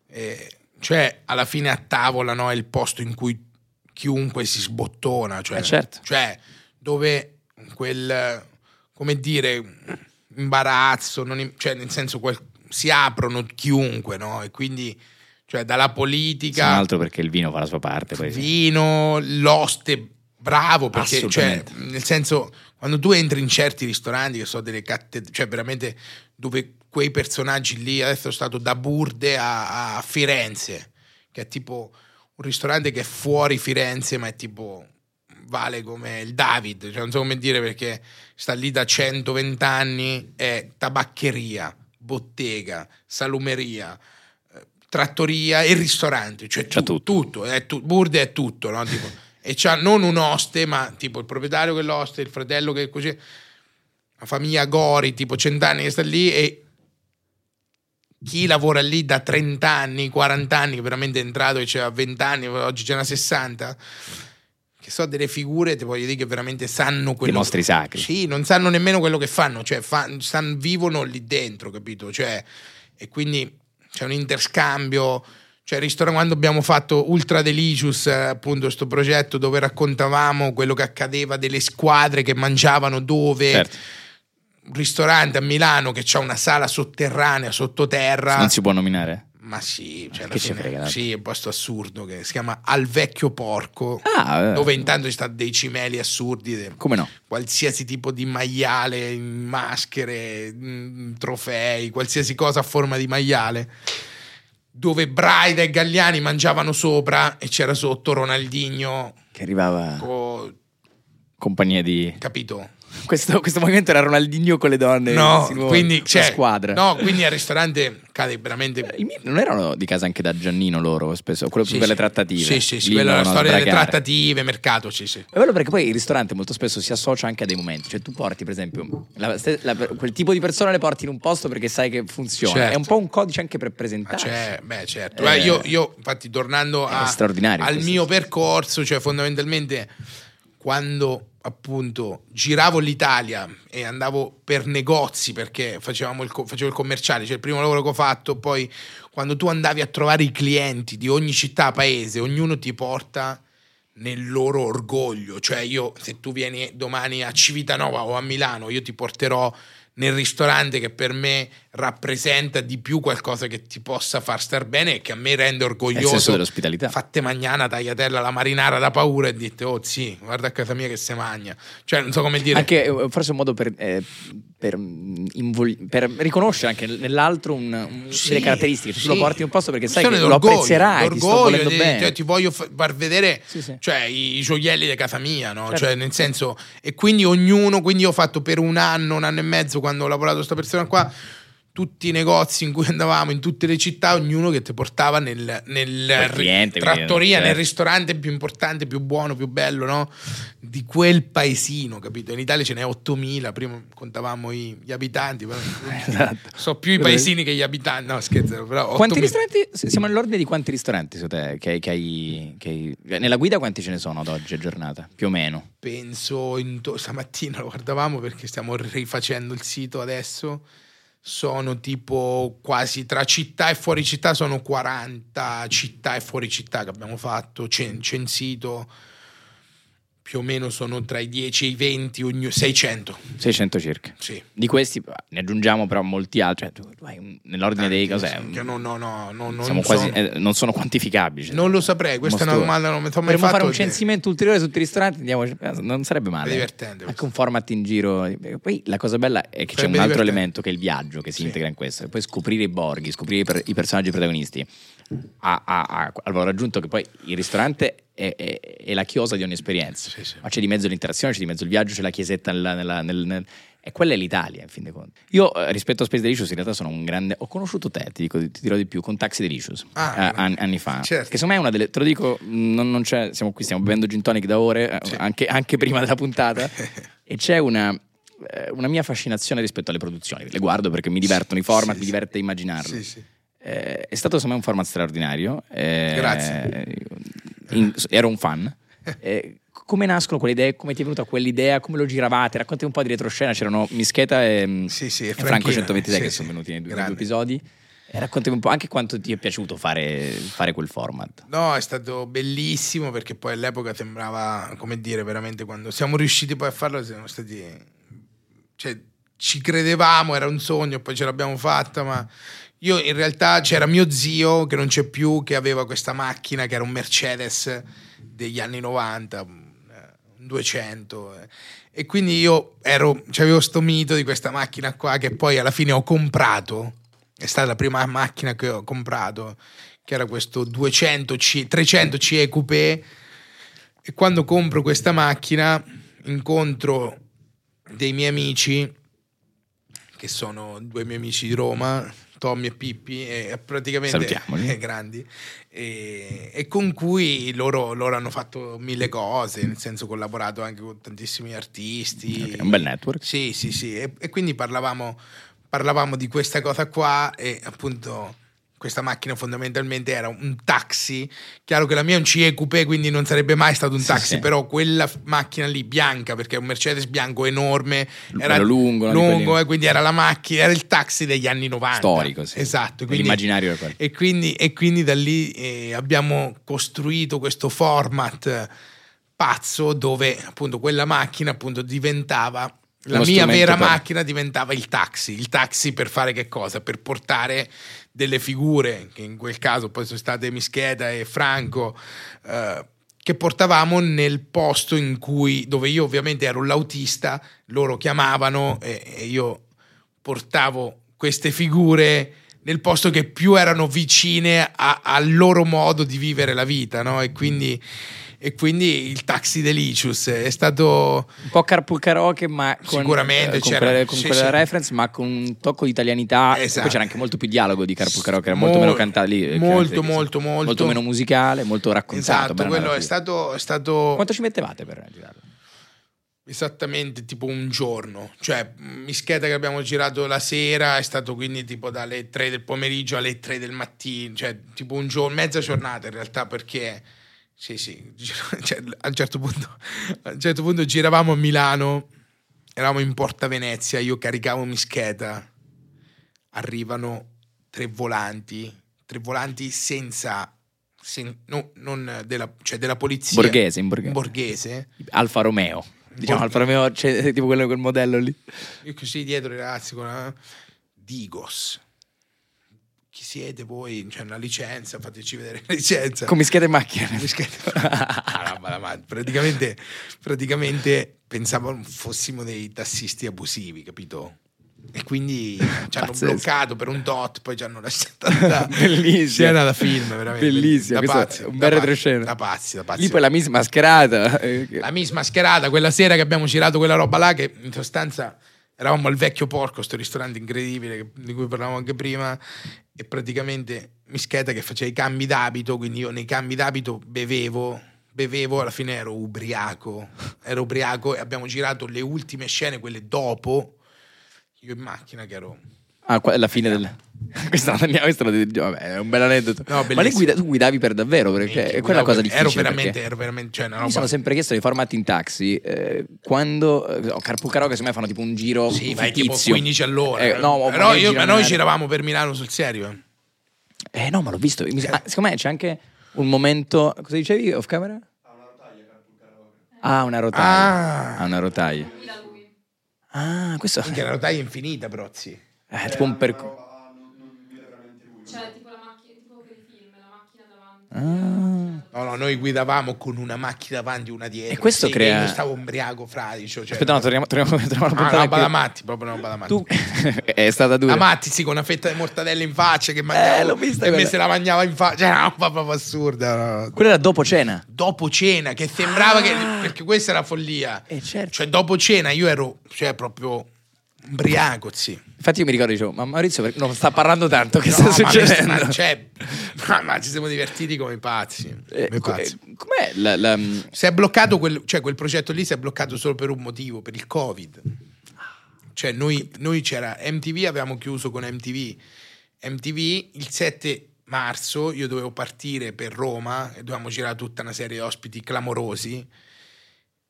eh, cioè alla fine a tavola no, è il posto in cui chiunque si sbottona, cioè, Eh, certo. cioè dove quel, come dire, imbarazzo, non cioè nel senso quel- si aprono chiunque, no? E quindi, cioè dalla politica altro perché il vino fa la sua parte. Sì. vino, l'oste bravo perché cioè, nel senso quando tu entri in certi ristoranti che so delle cattedre cioè veramente dove quei personaggi lì adesso sono stato da Burde a, a Firenze che è tipo un ristorante che è fuori Firenze ma è tipo vale come il David cioè non so come dire perché sta lì da 120 anni è tabaccheria bottega salumeria eh, trattoria e ristorante cioè tu- tutto. tutto è tu- Burde è tutto no? Tipo, e c'ha non un oste ma tipo il proprietario che è l'oste il fratello che è così la famiglia Gori tipo cent'anni che sta lì e chi lavora lì da 30 anni 40 anni che veramente è entrato e c'era 20 anni oggi ce n'ha 60 che so delle figure ti voglio dire che veramente sanno quello mostri sacri. sì non sanno nemmeno quello che fanno cioè fa- stan- vivono lì dentro capito cioè e quindi c'è un interscambio cioè quando abbiamo fatto Ultra Delicious eh, appunto questo progetto dove raccontavamo quello che accadeva delle squadre che mangiavano dove Certo. un ristorante a Milano che ha una sala sotterranea sottoterra Non si può nominare? Ma sì, cioè alla Che fine- frega, sì, è un posto assurdo che si chiama Al Vecchio Porco, Ah, eh. dove intanto ci stanno dei cimeli assurdi, Come no? qualsiasi tipo di maiale, maschere, in trofei, qualsiasi cosa a forma di maiale, dove Braida e Galliani mangiavano sopra e c'era sotto Ronaldinho, Che arrivava co- compagnia di... capito? Questo, questo movimento era Ronaldinho con le donne. No, si muove, quindi cioè, squadra. No, quindi al ristorante cade veramente miei non erano di casa anche da Giannino loro, spesso, quello Sì, più per le sì. trattative. Sì, sì, sì, Lì quella è la storia delle trattative, mercato, sì, sì. È bello perché poi il ristorante molto spesso si associa anche a dei momenti. Cioè, tu porti, per esempio, la- la- quel tipo di persone le porti in un posto perché sai che funziona. Certo. È un po' un codice anche per Ma presentarsi. c'è, beh, certo. Eh, Eh, io, io, infatti, tornando a- al mio percorso, cioè fondamentalmente quando appunto giravo l'Italia e andavo per negozi perché facevamo il, facevo il commerciale, cioè il primo lavoro che ho fatto, poi quando tu andavi a trovare i clienti di ogni città, paese, ognuno ti porta nel loro orgoglio, cioè io se tu vieni domani a Civitanova o a Milano, io ti porterò nel ristorante che per me rappresenta di più qualcosa che ti possa far star bene e che a me rende È il senso orgoglioso. dell'ospitalità. Fatte magnana, tagliatella, la marinara da paura e dite, oh sì, guarda a casa mia che se magna. Cioè, non so come dire. Anche eh, forse un modo per, eh, per, mm, invol- per riconoscere anche nell'altro un- un- Sì, delle caratteristiche. Tu sì. lo porti in un posto perché sai che lo apprezzerai, ti d'orgoglio, volendo di- bene. cioè, ti voglio fa- far vedere Sì, cioè, i, gioielli di casa mia, no? Certo. Cioè, nel senso, e quindi ognuno, quindi io ho fatto per un anno, un anno e mezzo quando ho lavorato questa persona qua, tutti i negozi in cui andavamo, in tutte le città, ognuno che ti portava nel, nel cliente, trattoria, quindi, nel certo. ristorante più importante, più buono, più bello, no? Di quel paesino, capito? In Italia ce n'è 8.000, prima contavamo i- gli abitanti, però Esatto. so più i paesini che gli abitanti, no scherzo, però Quanti 8.000. ristoranti? Siamo nell'ordine di quanti ristoranti secondo te? Che, che hai, che hai- Nella guida quanti ce ne sono ad oggi a giornata? Più o meno. penso into- stamattina lo guardavamo perché stiamo rifacendo il sito adesso sono tipo quasi tra città e fuori città sono 40 città e fuori città che abbiamo fatto cen- censito più o meno sono tra i 10 e i 20 ogni- 600 600 circa. sì Di questi ne aggiungiamo però molti altri. Cioè, nell'ordine dei cos'è? Che no, no, no, no, non, Siamo quasi, sono- eh, non sono quantificabili. cioè. non lo saprei questa è una domanda non mi sono mai Potremmo fare un censimento ulteriore su tutti i ristoranti, andiamo- non sarebbe male. È divertente Anche un format in giro. Poi la cosa bella è che c'è Sarebbe un altro divertente. elemento che è il viaggio che si Sì. integra in questo. E poi scoprire i borghi, scoprire i, per- i personaggi protagonisti. Ha, ha- ha- al valore aggiunto che poi il ristorante è, è- è la chiosa di ogni esperienza. Sì, sì. Ma c'è di mezzo l'interazione, c'è di mezzo il viaggio, c'è la chiesetta nella- nella- nel, nel- E quella è l'Italia, in fin dei conti. Io, eh, rispetto a Space Delicious, in realtà sono un grande. Ho conosciuto te, ti, dico, ti dirò di più, con Taxi Delicious Ah, eh, an- anni fa. certo. Che secondo me è una delle. Te lo dico, non, non c'è. Siamo qui, stiamo bevendo gin tonic da ore, eh, Sì. anche, anche prima della puntata. e c'è una. eh, Una mia fascinazione rispetto alle produzioni, le guardo perché mi divertono i format, Sì, mi diverte immaginarlo. sì, sì. Eh, è stato secondo me un format straordinario. eh, Grazie. in- ero un fan. Eh, come nascono quelle idee? Come ti è venuta quell'idea? Come lo giravate? Racconti un po' di retroscena. C'erano Mischeta e, Sì, sì, e Franco Franchino. 126 Sì, che sono venuti nei due, nei due episodi. E raccontami un po' anche quanto ti è piaciuto fare, fare quel format. No, è stato bellissimo perché poi all'epoca sembrava, come dire, veramente quando siamo riusciti poi a farlo, siamo stati... Cioè, ci credevamo, era un sogno, poi ce l'abbiamo fatta, ma io in realtà c'era mio zio che non c'è più, che aveva questa macchina che era un Mercedes degli anni 90, un un 200. eh. E quindi io ero, avevo sto mito di questa macchina qua che poi alla fine ho comprato. È stata la prima macchina che ho comprato, che era questo 200 C, 300 CE Coupé. E quando compro questa macchina incontro dei miei amici, che sono due miei amici di Roma, Tommy e Pippi, e praticamente eh, grandi, e, e con cui loro, loro hanno fatto mille cose, nel senso collaborato anche con tantissimi artisti. Ok, un bel network. Sì, sì, sì, e, e quindi parlavamo, parlavamo di questa cosa qua e appunto questa macchina fondamentalmente era un taxi. Chiaro che la mia è un CE Coupé, quindi non sarebbe mai stato un Sì, taxi, sì. però quella macchina lì bianca, perché è un Mercedes bianco enorme, era Bello lungo, lungo quelli- e quindi era la macchina, era il taxi degli anni 90. Storico, sì. Esatto, quindi, L'immaginario era quello. e quindi, e quindi da lì eh, abbiamo costruito questo format eh, pazzo dove appunto quella macchina appunto diventava la Uno mia vera per- macchina diventava il taxi. Il taxi per fare che cosa? Per portare delle figure, che in quel caso poi sono state Mischeta e Franco, eh, che portavamo nel posto in cui, dove io ovviamente ero l'autista, loro chiamavano e, e io portavo queste figure nel posto che più erano vicine al loro modo di vivere la vita, no? E quindi, e quindi il Taxi Delicious è stato... Un po' carpool karaoke, ma con, Sicuramente eh, con c'era- quella, con quella sì. reference, ma con un tocco di italianità. Esatto. Poi c'era anche molto più dialogo di carpool karaoke, era molto Mol- meno cantato lì. eh, molto, molto, molto. Molto meno musicale, molto raccontato. Esatto, quello è stato, è stato Quanto ci mettevate per girarlo? esattamente tipo un giorno. Cioè, Mischeta che abbiamo girato la sera è stato quindi tipo dalle 3 del pomeriggio alle 3 del mattino, cioè tipo un giorno, mezza giornata in realtà perché sì, sì, cioè, a un certo punto a un certo punto giravamo a Milano, eravamo in Porta Venezia, io caricavo Mischeta. Arrivano tre volanti, tre volanti senza sen- no, non della, cioè della polizia Borghese, in borghese. borghese Alfa Romeo. Diciamo Borghese. Alfa Romeo, c'è tipo quello, quel modello lì. Io così dietro i ragazzi con una... Digos. Chi siete voi? C'è una licenza, fateci vedere la licenza. Con mischete e macchine. Ah, da praticamente, praticamente pensavano fossimo dei tassisti abusivi, capito? E quindi ci hanno Pazzesco. bloccato per un tot, poi ci hanno lasciato. Bellissimo. Scena da film, veramente. Bellissimo, Da pazzi, un da bel retroscena. Da pazzi, da pazzi. Lì poi la Miss mascherata. eh, La Miss mascherata, quella sera che abbiamo girato quella roba là, che in sostanza Eravamo al Vecchio Porco, questo ristorante incredibile di cui parlavamo anche prima, e praticamente Mischeta che faceva i cambi d'abito, quindi io nei cambi d'abito bevevo, bevevo, alla fine ero ubriaco, ero ubriaco e abbiamo girato le ultime scene, quelle dopo, io in macchina che ero... Ah, qua- la fine del... questa, questa la- vabbè, è un bel aneddoto. No, Ma lei guida- tu guidavi per davvero, perché è quella la cosa difficile. Ero veramente, ero veramente, cioè, una Mi sono sempre chiesto nei formati in taxi eh, quando eh, ho Carpool Karaoke secondo me fanno tipo un giro Sì, vai tipo fittizio 15 all'ora. Eh, no, però io, ma noi giravamo per Milano sul serio. eh. No, ma l'ho visto. Ah, secondo me c'è anche un momento. Cosa dicevi off camera? Ah, una rotaia. Ah. Ah, una rotaia. Guida lui. Ah, questo Che la rotaia infinita, È tipo un percorso. Cioè, tipo la macchina, tipo per i film, la macchina davanti. Ah. No, no, noi guidavamo con una macchina davanti e una dietro. E questo Sì, crea- Io stavo umbriaco, fradicio. Cioè, Aspetta, no, torniamo, torniamo, torniamo alla Ah, puntata. una roba che- da matti, proprio una roba da matti. tu è stata dura. La Matti, sì, con una fetta di mortadella in faccia che mangiava. Eh, l'ho vista E me se la mangiava in faccia. Cioè, una roba proprio assurda. no. Quella era dopo cena. Dopo cena, che sembrava Ah. che... Perché questa era follia. Eh, certo. Cioè, dopo cena io ero, cioè, proprio umbriaco, sì. Infatti io mi ricordo, dicevo, ma Maurizio non sta parlando tanto, che No, sta ma- succedendo? Ma, cioè, ma, ma ci siamo divertiti come pazzi. Eh, come co- pazzi. eh, com'è la, la- Si è bloccato quel, cioè quel progetto lì si è bloccato solo per un motivo, per il Covid. Cioè noi, noi c'era MTV, avevamo chiuso con MTV. MTV il 7 marzo io dovevo partire per Roma e dovevamo girare tutta una serie di ospiti clamorosi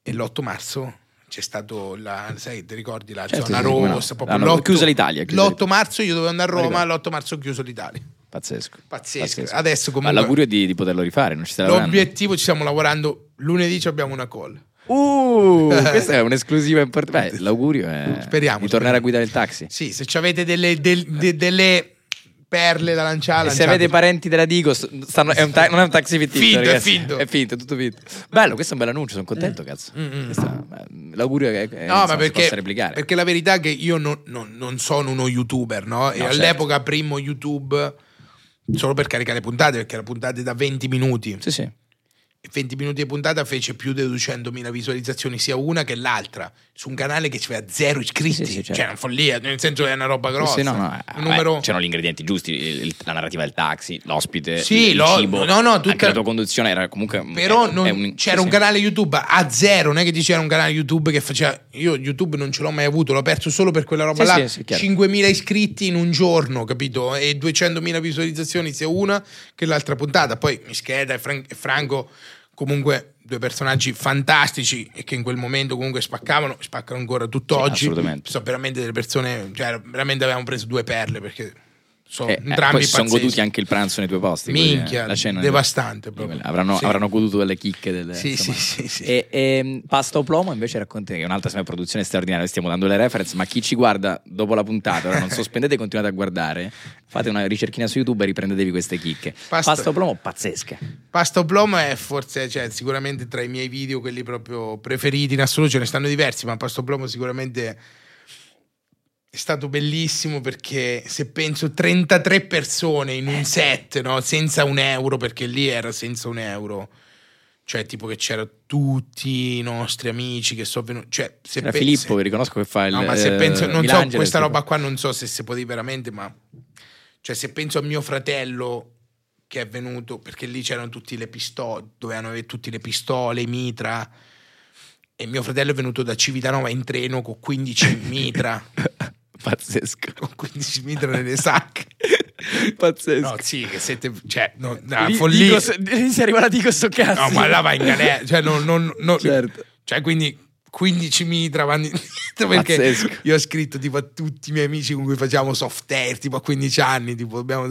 e l'8 marzo c'è stato la, sai, ti ricordi la Certo, zona sì, come no. rossa? proprio Hanno l'8 chiuso l'Italia, chiuso L'8 l'Italia. marzo io dovevo andare a Roma, ricordo. l'8 marzo ho chiuso l'Italia. Pazzesco. Pazzesco. Adesso comunque- Ma l'augurio di, di poterlo rifare, non ci stai? L'obiettivo ci stiamo lavorando, lunedì abbiamo una call. Uh, questa è un'esclusiva importante. Beh, l'augurio è Speriamo, di tornare speriamo. a guidare il taxi. Sì, se ci avete delle, del- de- delle perle da lanciare, E se avete parenti della Digo, stanno- è ta- non è un taxi fittizio. Finto, è finto. È finto, è tutto finto. Bello, questo è un bel annuncio, sono contento, cazzo. Mm, mm. Questa- beh, l'augurio è che eh, No, insomma, perché, possa replicare. perché la verità è che io non, non- non sono uno youtuber, no? E No, all'epoca certo. primo YouTube solo per caricare puntate, perché era puntate da 20 minuti. Sì, sì. E 20 minuti di puntata fece più di 200.000 visualizzazioni, sia una che l'altra, su un canale che aveva zero iscritti. Sì, sì, certo. Cioè, una follia, nel senso è una roba grossa. Sì, no, no, eh, numero... c'erano gli ingredienti giusti, il- la narrativa del taxi, l'ospite, Sì, il lo- cibo, no, no, tutta- anche la tua conduzione era comunque Però è- non- è un- c'era un canale YouTube a zero, non è che c'era un canale YouTube che faceva. Io YouTube non ce l'ho mai avuto, l'ho perso solo per quella roba là. sì, sì, chiaro. 5.000 iscritti in un giorno, capito? E 200.000 visualizzazioni sia una che l'altra puntata. Poi Mischeda e, Fran- e Franco, comunque due personaggi fantastici e che in quel momento comunque spaccavano, spaccano ancora tutt'oggi. assolutamente. Sono veramente delle persone, cioè veramente avevamo preso due perle perché sono Eh, eh, poi si sono goduti anche il pranzo nei tuoi posti. Minchia, eh, la cena- devastante proprio. Avranno, Sì. avranno goduto delle chicche. Delle, Sì, sì, sì, sì. E, e Pasta o Plomo invece racconti che è un'altra insomma, produzione straordinaria. Stiamo dando le reference, ma chi ci guarda dopo la puntata, ora non sospendete e continuate a guardare. Fate una ricerchina su YouTube e riprendetevi queste chicche. Pasta- Pasta, o Plomo, pazzesca. Pasta Oblom è forse, cioè, sicuramente tra i miei video quelli proprio preferiti in assoluto, ce ne stanno diversi, ma Pasta Oblom sicuramente è stato bellissimo perché se penso 33 persone in un set, no? senza un euro, perché lì era senza un euro. Cioè, tipo che c'erano tutti i nostri amici che sono venuti. Cioè, se Era pe- Filippo, vi riconosco che fa il. No, ma se eh, penso, non so, questa roba qua non so se si dire veramente, ma cioè se penso a mio fratello che è venuto, perché lì c'erano tutte le pistole, dovevano avere tutte le pistole, i mitra, e mio fratello è venuto da Civitanova in treno con 15 mitra, Pazzesco. con 15 mitra nelle sacche. Pazzesco. No, sì, che siete, cè, no, no, Lì- follia. dico, si arriva la dico sto cazzo. No, ma là va in galera, cioè, non, non- non- Certo. cioè quindi 15 mitra vanno indietro perché Pazzesco. io ho scritto tipo a tutti i miei amici con cui facciamo soft air, tipo a 15 anni, tipo abbiamo...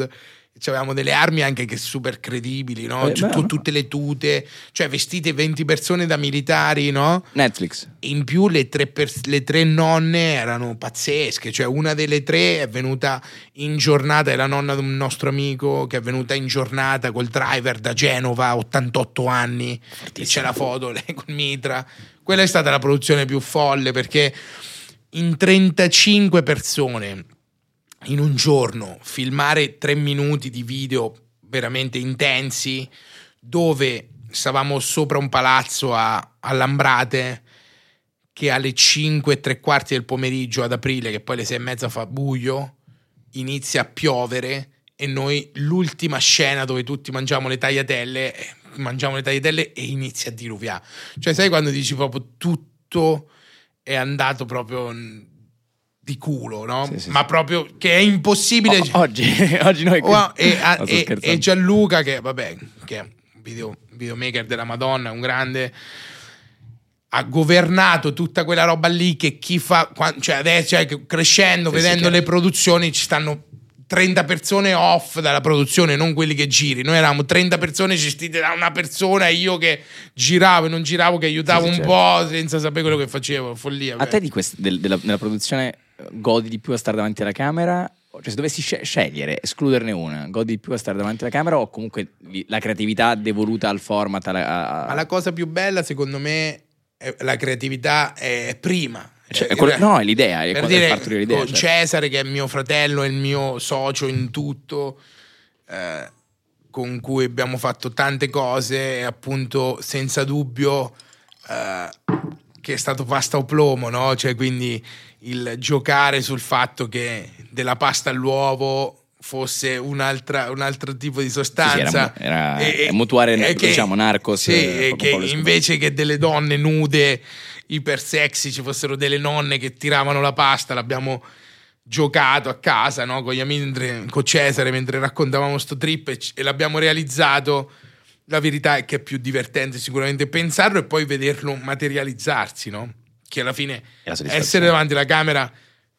Avevamo delle armi anche che super credibili, no? Eh, Cioè, beh, tutte le tute, cioè vestite 20 persone da militari, no? Netflix. in più le tre, pers- le tre nonne erano pazzesche, cioè una delle tre è venuta in giornata, è la nonna di un nostro amico che è venuta in giornata col driver da Genova, 88 anni, e c'è la foto lei con Mitra. Quella è stata la produzione più folle perché in 35 persone in un giorno filmare tre minuti di video veramente intensi dove stavamo sopra un palazzo a, a Lambrate che alle 5 e tre quarti del pomeriggio ad aprile, che poi alle 6 e mezza fa buio, inizia a piovere e noi l'ultima scena dove tutti mangiamo le tagliatelle, eh, mangiamo le tagliatelle e inizia a diluviare. Cioè sai quando dici proprio tutto è andato proprio di culo, no? Sì, sì, Ma sì. proprio che è impossibile... O- oggi, oggi noi Oh, e, a- e- e Gianluca, che vabbè, che è un video, videomaker della Madonna, un grande, ha governato tutta quella roba lì che chi fa, cioè adesso cioè, crescendo, vedendo le produzioni, ci stanno 30 persone off dalla produzione, non quelli che giri. Noi eravamo 30 persone gestite da una persona e io che giravo e non giravo, che aiutavo un certo. po' senza sapere quello che facevo. Follia. A te di quest- del- della, nella produzione godi di più a stare davanti alla camera? Cioè, se dovessi sce- scegliere, escluderne una, godi di più a stare davanti alla camera o comunque la creatività devoluta al format? alla- a- Ma la cosa più bella, secondo me, è la creatività è prima. Cioè, Eh, è quello- il- no, è l'idea, è per dire, partorire l'idea, con certo. Cesare, che è mio fratello, è il mio socio in tutto, eh, con cui abbiamo fatto tante cose, e appunto, senza dubbio, eh, che è stato pasta o plomo, no? Cioè, quindi il giocare sul fatto che della pasta all'uovo fosse un'altra, un altro tipo di sostanza Sì, era- era- mutuare, diciamo, Narcos, sì, eh, e che invece che delle donne nude iper sexy ci fossero delle nonne che tiravano la pasta l'abbiamo giocato a casa no? con amici con Cesare mentre raccontavamo sto trip e, e l'abbiamo realizzato la verità è che è più divertente sicuramente pensarlo e poi vederlo materializzarsi no? Che alla fine essere davanti alla camera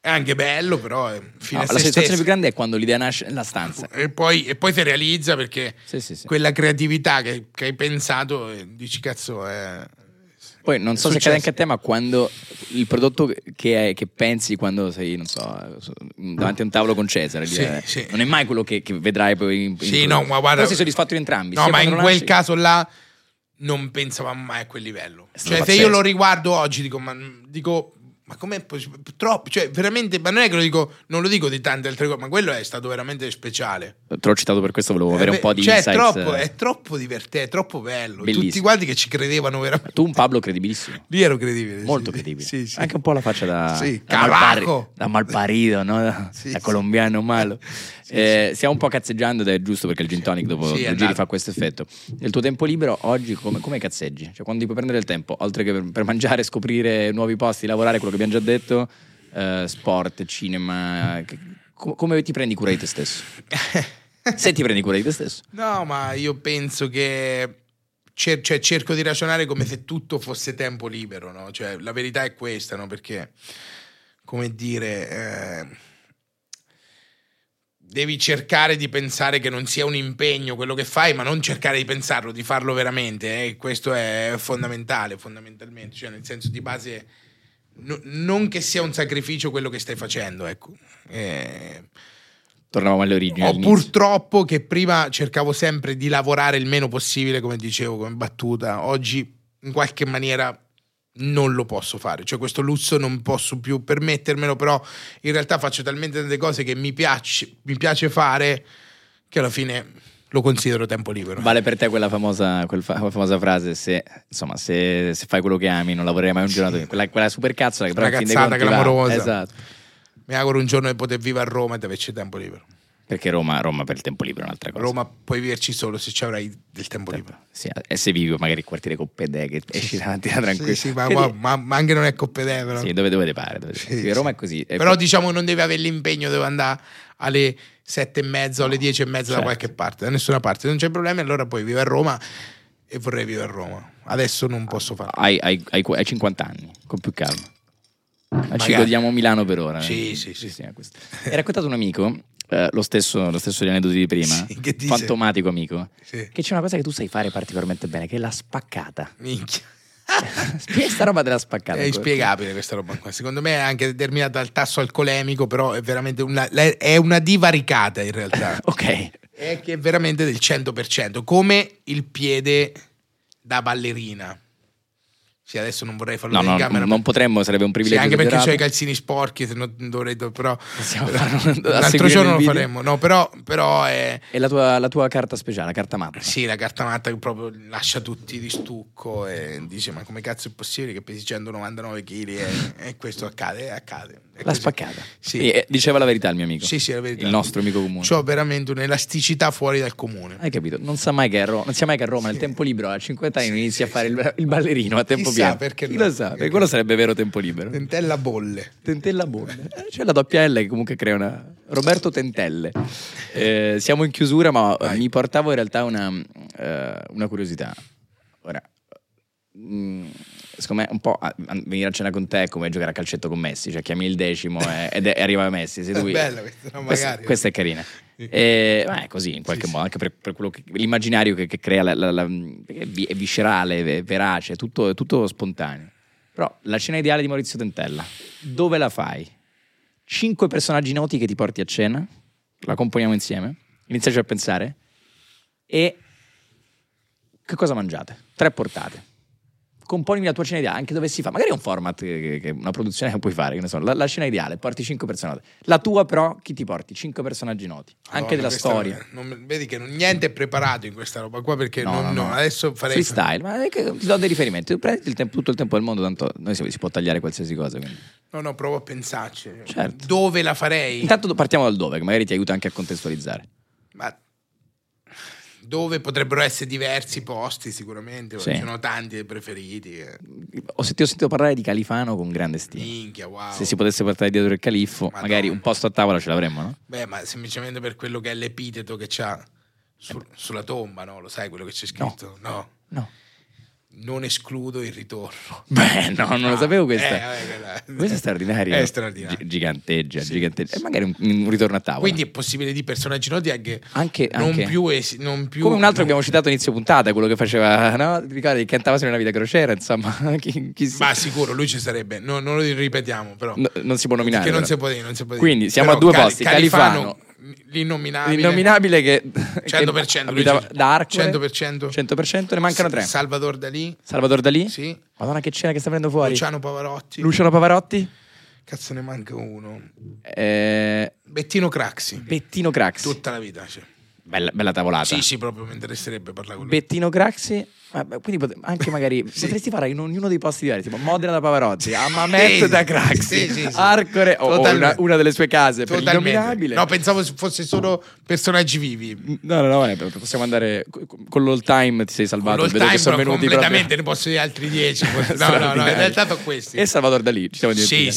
è anche bello però è fine No, la se sensazione stesso. più grande è quando l'idea nasce nella stanza. e poi, e poi si realizza perché Sì, sì, sì. quella creatività che, che hai pensato e dici cazzo è Poi non so se accade anche a te, ma quando il prodotto che, è- che pensi quando sei, non so, davanti a un tavolo con Cesare, Sì, dire, sì. non è mai quello che, che vedrai poi in, in Sì, no, ma guarda- Però sei soddisfatto di entrambi. No, ma in lo quel nasci- caso là non pensavamo mai a quel livello. Cioè, se io lo riguardo oggi, dico, ma dico. Ma com'è possibile? Troppo, cioè, veramente, ma non è che lo dico, non lo dico di tante altre cose, ma quello è stato veramente speciale. Te l'ho citato per questo, volevo avere Eh, un po' di cioè, è insights. troppo, è troppo divertente, è troppo bello. Bellissimo. Tutti quanti che ci credevano veramente. Tu un Pablo credibilissimo. Lì ero credibile. Molto sì, credibile. Sì, sì. Anche un po' la faccia da, Sì, da, malpari- da malparito, no? da, da colombiano malo. Eh, Stiamo un po' cazzeggiando ed è giusto perché il gin tonic dopo Sì, giri fa questo effetto. Nel tuo tempo libero oggi come, come cazzeggi? Cioè quando ti puoi prendere il tempo, oltre che per, per mangiare, scoprire nuovi posti, lavorare, quello che abbiamo già detto, eh, sport, cinema, che- co- come ti prendi cura di te stesso? Se ti prendi cura di te stesso. No, ma io penso che cer- cioè, cerco di ragionare come se tutto fosse tempo libero, no? Cioè, la verità è questa, no? Perché, come dire, eh, devi cercare di pensare che non sia un impegno quello che fai, ma non cercare di pensarlo, di farlo veramente. eh. Questo è fondamentale, fondamentalmente. Cioè, nel senso di base, no- non che sia un sacrificio quello che stai facendo, ecco. Eh, Tornavamo alle origini. ho purtroppo che prima cercavo sempre di lavorare il meno possibile, come dicevo, come battuta. Oggi in qualche maniera non lo posso fare, cioè questo lusso non posso più permettermelo, però in realtà faccio talmente tante cose che mi piace, mi piace fare che alla fine lo considero tempo libero. Vale per te quella famosa, quel fa- quella famosa frase: se, insomma, se, se fai quello che ami, non lavorerai mai un giorno. Quella, quella super cazzola che però cazzata clamorosa. Esatto. Mi auguro un giorno di poter vivere a Roma e di averci tempo libero. Perché Roma, Roma per il tempo libero è un'altra cosa. Roma puoi viverci solo se ci avrai del tempo libero. Sì, e se vivi magari in quartiere Coppedè che esci davanti da tranquillo. Sì, sì, ma, ma- ma anche non è coppedè, però. Sì, dove, dove te pare. dove. Sì, Roma sì. è così. E Però poi- diciamo non deve avere l'impegno, deve andare alle sette e mezza alle dieci e mezza Certo. da qualche parte, da nessuna parte. Non c'è problema, allora poi vivo a Roma e vorrei vivere a Roma. Adesso non posso farlo. hai, hai- hai- hai 50 anni, con più calma. Ma Ci Magari. godiamo Milano per ora. Sì, eh. sì, sì. questo. Hai raccontato un amico, eh, lo, stesso, lo stesso degli aneddoti di prima, Sì, fantomatico amico, Sì. che c'è una cosa che tu sai fare particolarmente bene, che è la spaccata. Minchia. Spiega sta roba della spaccata. È inspiegabile questa roba qua. Secondo me è anche determinata dal tasso alcolemico, però è veramente una, è una divaricata in realtà. Ok. è che è veramente del 100%, come il piede da ballerina. Sì, adesso non vorrei farlo No, no, camera. non potremmo, sarebbe un Sì, privilegio. anche perché ho i calzini sporchi, se no dovrei, però l'altro giorno lo faremo. No, però, però è E la tua, la tua carta speciale, la carta matta. sì, la carta matta che proprio lascia tutti di stucco e dice "Ma come cazzo è possibile che pesi 199 kg e, e questo accade?" Accade. Così. spaccata. Sì. E- e diceva la verità il mio amico. Sì, sì, la verità. Il nostro amico comune. C'ho veramente un'elasticità fuori dal comune. Hai capito? Non sa mai che a Roma, non sia mai che a Roma nel tempo libero a 50 anni non inizi a fare il, il ballerino a tempo Chissà pieno. perché Chi no. lo sa? Perché quello sarebbe vero tempo libero. Tentella bolle. Tentella Bolle. Eh, C'è la doppia L che comunque crea una. Roberto Tentelle. Eh, siamo in chiusura, ma Vai. mi portavo in realtà una, eh, una curiosità. Ora, mm, secondo me un po' a- a venire a cena con te è come giocare a calcetto con Messi, cioè chiami il decimo e, ed è- arriva Messi. Sei tu. È bella questa, no, Questa, magari. questa è carina. Sì. E, ma è così in qualche Sì, modo, anche per, per quello che- l'immaginario che, che crea, la, la- la- è viscerale, è verace, è tutto, è tutto spontaneo. Però la cena ideale di Maurizio Tentella, dove la fai? Cinque personaggi noti che ti porti a cena, la componiamo insieme, iniziaci a pensare, e che cosa mangiate? Tre portate. Componimi la tua cena ideale, anche dove si fa. Magari è un format, che, che- una produzione che puoi fare, che ne so, la, la cena ideale, porti cinque personaggi. La tua però, chi ti porti? Cinque personaggi noti, anche Madonna, della storia. non- vedi che non- niente è preparato in questa roba qua perché No, non- no, no, adesso farei Freestyle, ma che ti do dei riferimenti. Prendi il tempo- tutto il tempo del mondo, tanto noi si, si può tagliare qualsiasi cosa. quindi. No, no, provo a pensarci. Certo. Dove la farei? Intanto partiamo dal dove, che magari ti aiuta anche a contestualizzare. Ma dove potrebbero essere diversi posti sicuramente, Sì. ci sono tanti dei preferiti. eh. Ho sentito, ho sentito parlare di Califano con grande stima. Minchia, wow. Se si potesse portare dietro il califfo, Madonna. magari un posto a tavola ce l'avremmo, no? Beh, ma semplicemente per quello che è l'epiteto che c'ha sul- sulla tomba, no? Lo sai quello che c'è scritto? No. No. Non escludo il ritorno. Beh, no, non lo sapevo questa. Eh, vabbè, quella- Questa è straordinaria. È straordinaria. Gi- giganteggia, Sì, giganteggia. E magari un, un ritorno a tavola. Quindi è possibile di personaggi noti anche, anche, non, anche- più esi- non più come un altro che non- abbiamo citato inizio puntata, quello che faceva, no? Ricordi? Che cantava sempre una vita crociera, insomma. chi, chi Ma sicuro, lui ci sarebbe. No, non lo ripetiamo, però. No, non si può nominare. Che non si può dire, non si può dire. Quindi siamo Però a due Cali- posti, Califano, l'innominabile. L'innominabile che 100%. che abitava da Arcore 100%. 100% ne mancano tre. Salvador Dalì, Salvador Dalì? sì. Madonna che cena che sta venendo fuori. Luciano Pavarotti. Luciano Pavarotti? Cazzo, ne manca uno. Eh, Bettino Craxi. Bettino Craxi. Tutta la vita. Cioè. Bella, bella tavolata. Sì, sì, proprio mi interesserebbe parlare con lui. Bettino Craxi. quindi pot- anche magari potresti fare in ognuno dei posti diversi, tipo Modena da Pavarotti, Amamet Sì, da sì, Craxi, sì, sì, sì. Arcore o- o una, una delle sue case l'innominabile. No, pensavo fosse solo personaggi vivi. No, no, no, eh, possiamo andare co- con l'all time ti sei salvato, Con l'all vedo che time, sono però venuti completamente, proprio- ne posso dire altri dieci. No, no, no, in realtà sono questi. E Salvador Dalì, ci siamo Sì, dimenticati.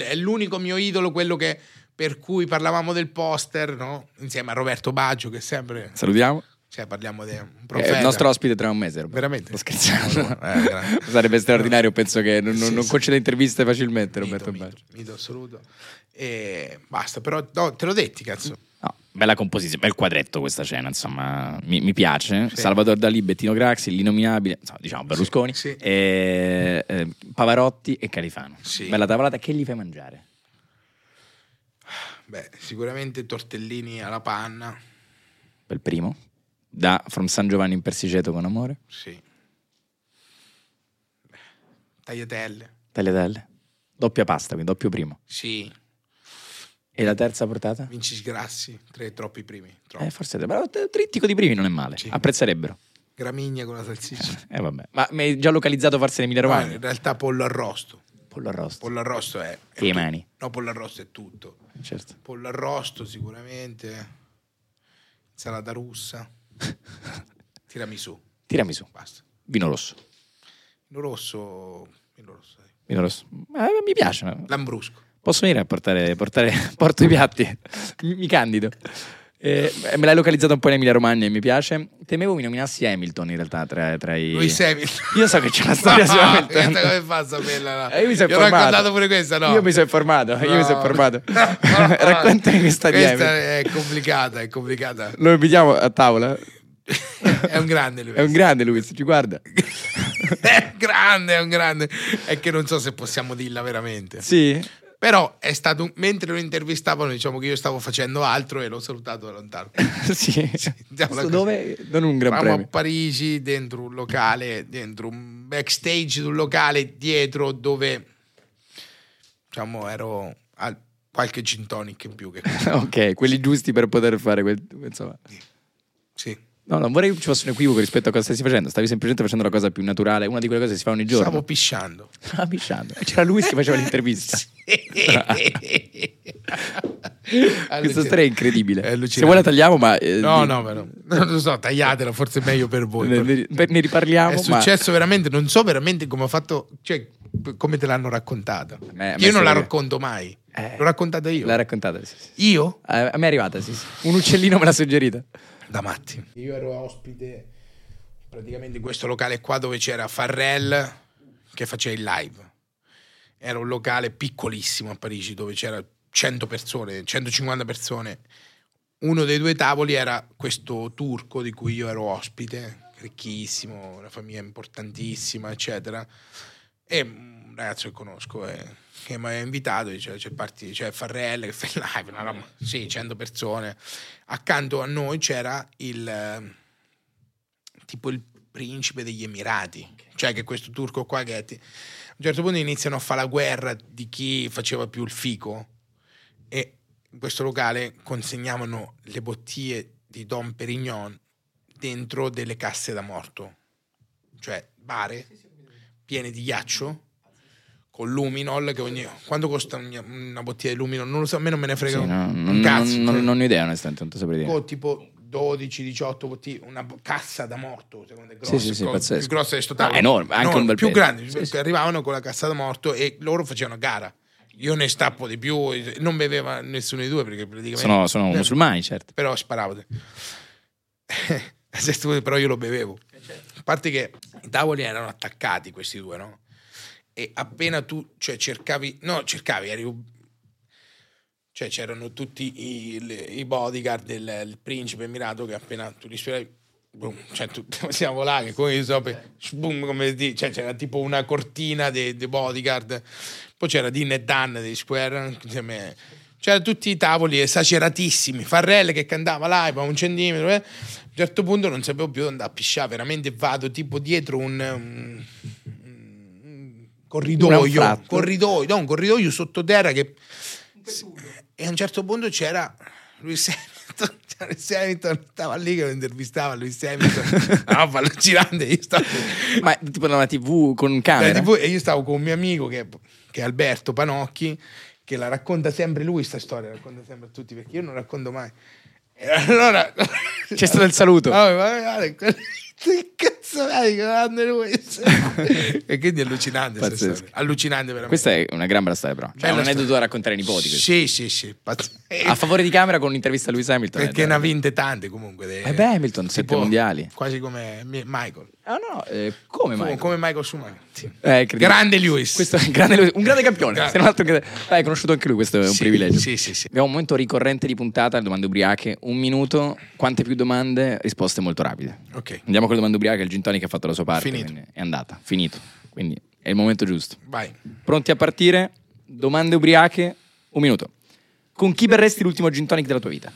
è l'unico mio idolo, quello che, per cui parlavamo del poster, no? Insieme a Roberto Baggio, che sempre... Salutiamo. Cioè, parliamo di un È profeta. il nostro ospite tra un mese. Roberto. Veramente? Sto scherzando. Eh. Sarebbe straordinario, penso che non, non- Sì, non sì. concede interviste facilmente Mito, Roberto mito, Baggio. mito assoluto. E basta, però no, te l'ho detti, cazzo. No, bella composizione, bel quadretto questa cena, insomma, mi, mi piace. Sì. Salvador Dalì, Bettino Craxi, l'inominabile, insomma, diciamo Berlusconi, Sì, sì. e, eh, Pavarotti e Califano. Sì. Bella tavolata, che gli fai mangiare? Beh, sicuramente tortellini alla panna, Per primo, da From San Giovanni in Persiceto con amore, sì. Beh, tagliatelle, tagliatelle, doppia pasta, quindi doppio primo. sì. E la terza portata? Vinci sgrassi, tre troppi primi. Troppi. Eh, forse, però t- trittico di primi non è male, Sì. apprezzerebbero. Gramigna con la salsiccia. Eh vabbè, ma mi hai già localizzato forse Emilia No, Romagna? in realtà pollo arrosto. Pollo arrosto. Pollo arrosto è... è Che mani. No, pollo arrosto è tutto. Certo. Pollo arrosto sicuramente. Insalata russa. Tiramisù. Tirami su. Basta. Vino rosso. Vino rosso... Vino rosso, dai. Vino rosso. Eh, mi piace. Lambrusco. Posso venire a portare, portare porto i piatti? mi, mi candido. Eh, me l'hai localizzato un po' in Emilia Romagna e mi piace. Temevo mi nominassi Hamilton in realtà tra, tra i... Lui Hamilton. Io so che c'è una storia su No, Hamilton. come fa a saperla? là? Eh, io mi sono Gli ho raccontato pure questa, no? Io mi sono informato, io mi No. sono informato. No. Raccontami questa di Questa Hamilton. è complicata, è complicata. Lo invitiamo a tavola? è un grande lui. È un grande lui, ci guarda. è grande, è un grande. È che non so se possiamo dirla veramente. Sì? Però è stato, un- mentre lo intervistavano, diciamo che io stavo facendo altro e l'ho salutato da lontano. sì. Su così. dove? Non un gran Eravamo a. Parigi, dentro un locale, dentro un backstage di un locale dietro dove, diciamo, ero a qualche gin tonic in più. Che, ok, quelli giusti per poter fare quel... Insomma. sì. No, non vorrei che ci fosse un equivoco rispetto a cosa stessi facendo. Stavi semplicemente facendo la cosa più naturale, una di quelle cose che si fa ogni giorno. Stavo pisciando. Stava pisciando. C'era lui che faceva l'intervista. Questa storia è incredibile. È. Se vuoi la tagliamo, ma... eh, No, no, però, non lo so, tagliatela, forse è meglio per voi. Ne, ne- ne riparliamo. È ma- successo veramente, non so veramente come ho fatto, cioè come te l'hanno raccontata. me- Io non la racconto mai. Eh. L'ho raccontata io. L'hai raccontata, sì, sì. Io? Eh, A me è arrivata, sì, sì. Un uccellino me l'ha suggerita. Da matti. Io ero ospite praticamente in questo locale qua dove c'era Farrell che faceva il live. Era un locale piccolissimo a Parigi dove c'era 100 persone, 150 persone. Uno dei due tavoli era questo turco di cui io ero ospite, ricchissimo, una famiglia importantissima, eccetera. E un ragazzo che conosco eh, che mi aveva invitato, dice, c'è, parti, c'è Farrell che fa il live, una roba- sì, 100 persone. Accanto a noi c'era il eh, tipo il principe degli Emirati, cioè che questo turco qua che ti- a un certo punto iniziano a fare la guerra di chi faceva più il fico e in questo locale consegnavano le bottiglie di Dom Perignon dentro delle casse da morto, cioè bare piene di ghiaccio con luminol che ogni quando costa una bottiglia di luminol non lo so a me non me ne frega Sì, un, no, un non, cazzo non- non- cioè, non ho idea, onestamente, non ti saprei dire. con tipo 12 18 bottiglie una cassa da morto secondo me Sì, grossa, sì, sì, pazzesco. più grossa di sto Ah, tavolo enorme, anche un bel più peso. grandi Sì, sì. arrivavano con la cassa da morto e loro facevano gara io ne stappo di più non beveva nessuno dei due perché praticamente Sono, sono Eh, musulmani, certo. però sparavo. Però io lo bevevo. A parte che i tavoli erano attaccati questi due, no? E appena tu cioè, cercavi, no, cercavi, eri, cioè c'erano tutti i, i bodyguard del principe Emirato che appena tu li speravi, boom, cioè tu, siamo là come so, boom, come di, cioè c'era tipo una cortina dei dei bodyguard, poi c'era Dean e Dan dei Square, insieme- c'erano tutti i tavoli esageratissimi, Farrell che cantava live a un centimetro, eh. a un certo punto non sapevo più dove andare a pisciare, veramente vado tipo dietro un... un- un corridoio, corridoio, no, un corridoio sottoterra che e a un certo punto c'era Lewis Hamilton, c'era Lewis Hamilton stava lì che lo intervistava Lewis Hamilton. No, fa allucinante io stavo, Ma tipo da una TV con camera? tipo, e io stavo con un mio amico che, che è Alberto Panocchi che la racconta sempre lui sta storia la racconta sempre a tutti perché io non racconto mai. E allora C'è stato il saluto. Que- che cazzo è grande lui e quindi è allucinante allucinante veramente Questa è una gran bella storia, però. Cioè, Bella un aneddoto da raccontare ai nipoti. sì sì sì A favore di camera con un'intervista a Lewis Hamilton. perché eh, ne ha vinte tante comunque de- Eh beh, Hamilton, sette mondiali. quasi come Mi- Michael Ah no, eh, come mai? come, Michael Schumacher sì. Eh, grande Lewis Questo è un grande, un grande campione. Grande. Non altro che... Hai conosciuto anche lui, questo è un Sì, privilegio. sì sì sì Abbiamo un momento ricorrente di puntata, le domande ubriache. Un minuto, quante più domande, risposte molto rapide. ok Andiamo con le domande ubriache, il Gin Tonic ha fatto la sua parte. Finito. È andata, finito. Quindi è il momento giusto. vai Pronti a partire? Domande ubriache, un minuto. Con chi berresti l'ultimo Gin Tonic della tua vita?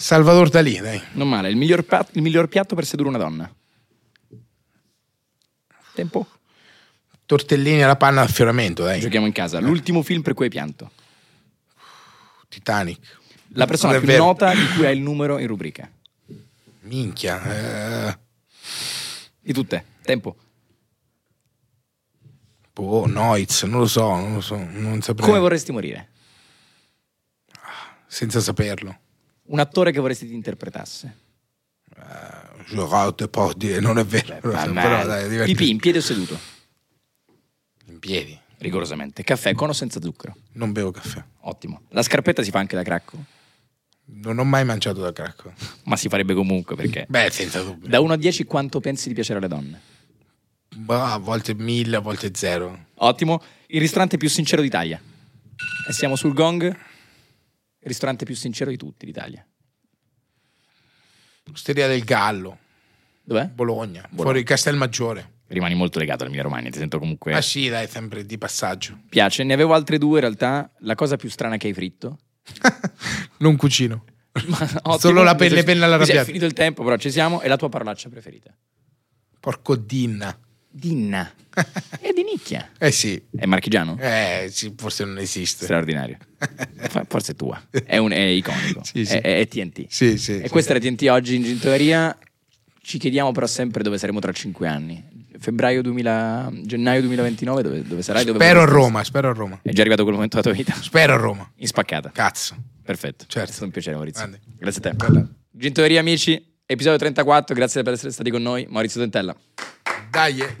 Salvador Dalì dai Non male, il miglior, piatto, il miglior piatto per sedurre una donna. Tempo? tortellini alla panna al fioramento dai Giochiamo in casa. L'ultimo film per cui hai pianto. Titanic La persona più vero. nota di cui hai il numero in rubrica. minchia eh, Di tutte. Tempo. boh Noiz non lo so non lo so non saprei Come vorresti morire? senza saperlo Un attore che vorresti ti interpretasse. Gerard Depardieu non è vero ma- però dai è divertente. Pipì in piedi o seduto? in piedi Rigorosamente. Caffè con o senza zucchero? non bevo caffè Ottimo. La scarpetta si fa anche da cracco? non ho mai mangiato da cracco Ma si farebbe comunque perché... beh senza dubbio Da 1 a 10 quanto pensi di piacere alle donne? Bah, a volte mille a volte zero Ottimo. Il ristorante più sincero d'Italia. E siamo sul gong. Il ristorante più sincero di tutti d'Italia. Osteria del Gallo Dov'è? Bologna, fuori Castelmaggiore rimani molto legato all'Emilia Romagna, ti sento comunque... Ah sì, dai, sempre di passaggio. Piace, ne avevo altre due in realtà. La cosa più strana che hai fritto? non cucino. Ma Solo la pelle- penna alla così È finito il tempo, però ci siamo. E la tua parolaccia preferita? Porco dinna. Dinna. È di nicchia. Eh sì. È marchigiano? Eh, sì, forse non esiste. Straordinario. Forse è tua. È, un, è iconico. Sì, sì. È, è TNT. Sì, sì. E sì. questa era TNT oggi in Gintoria. Ci chiediamo però sempre dove saremo tra cinque anni. Febbraio 2000, gennaio 2029, dove, dove sarai? Dove Spero a Roma, spero a Roma. È già arrivato quel momento della tua vita? Spero a Roma. In spaccata. Cazzo. Perfetto. Certo. È stato un piacere, Maurizio. Grande. Grazie a te. Bella. Gintoria, amici, episodio 34. Grazie per essere stati con noi. Maurizio Dentella. Dai. eh.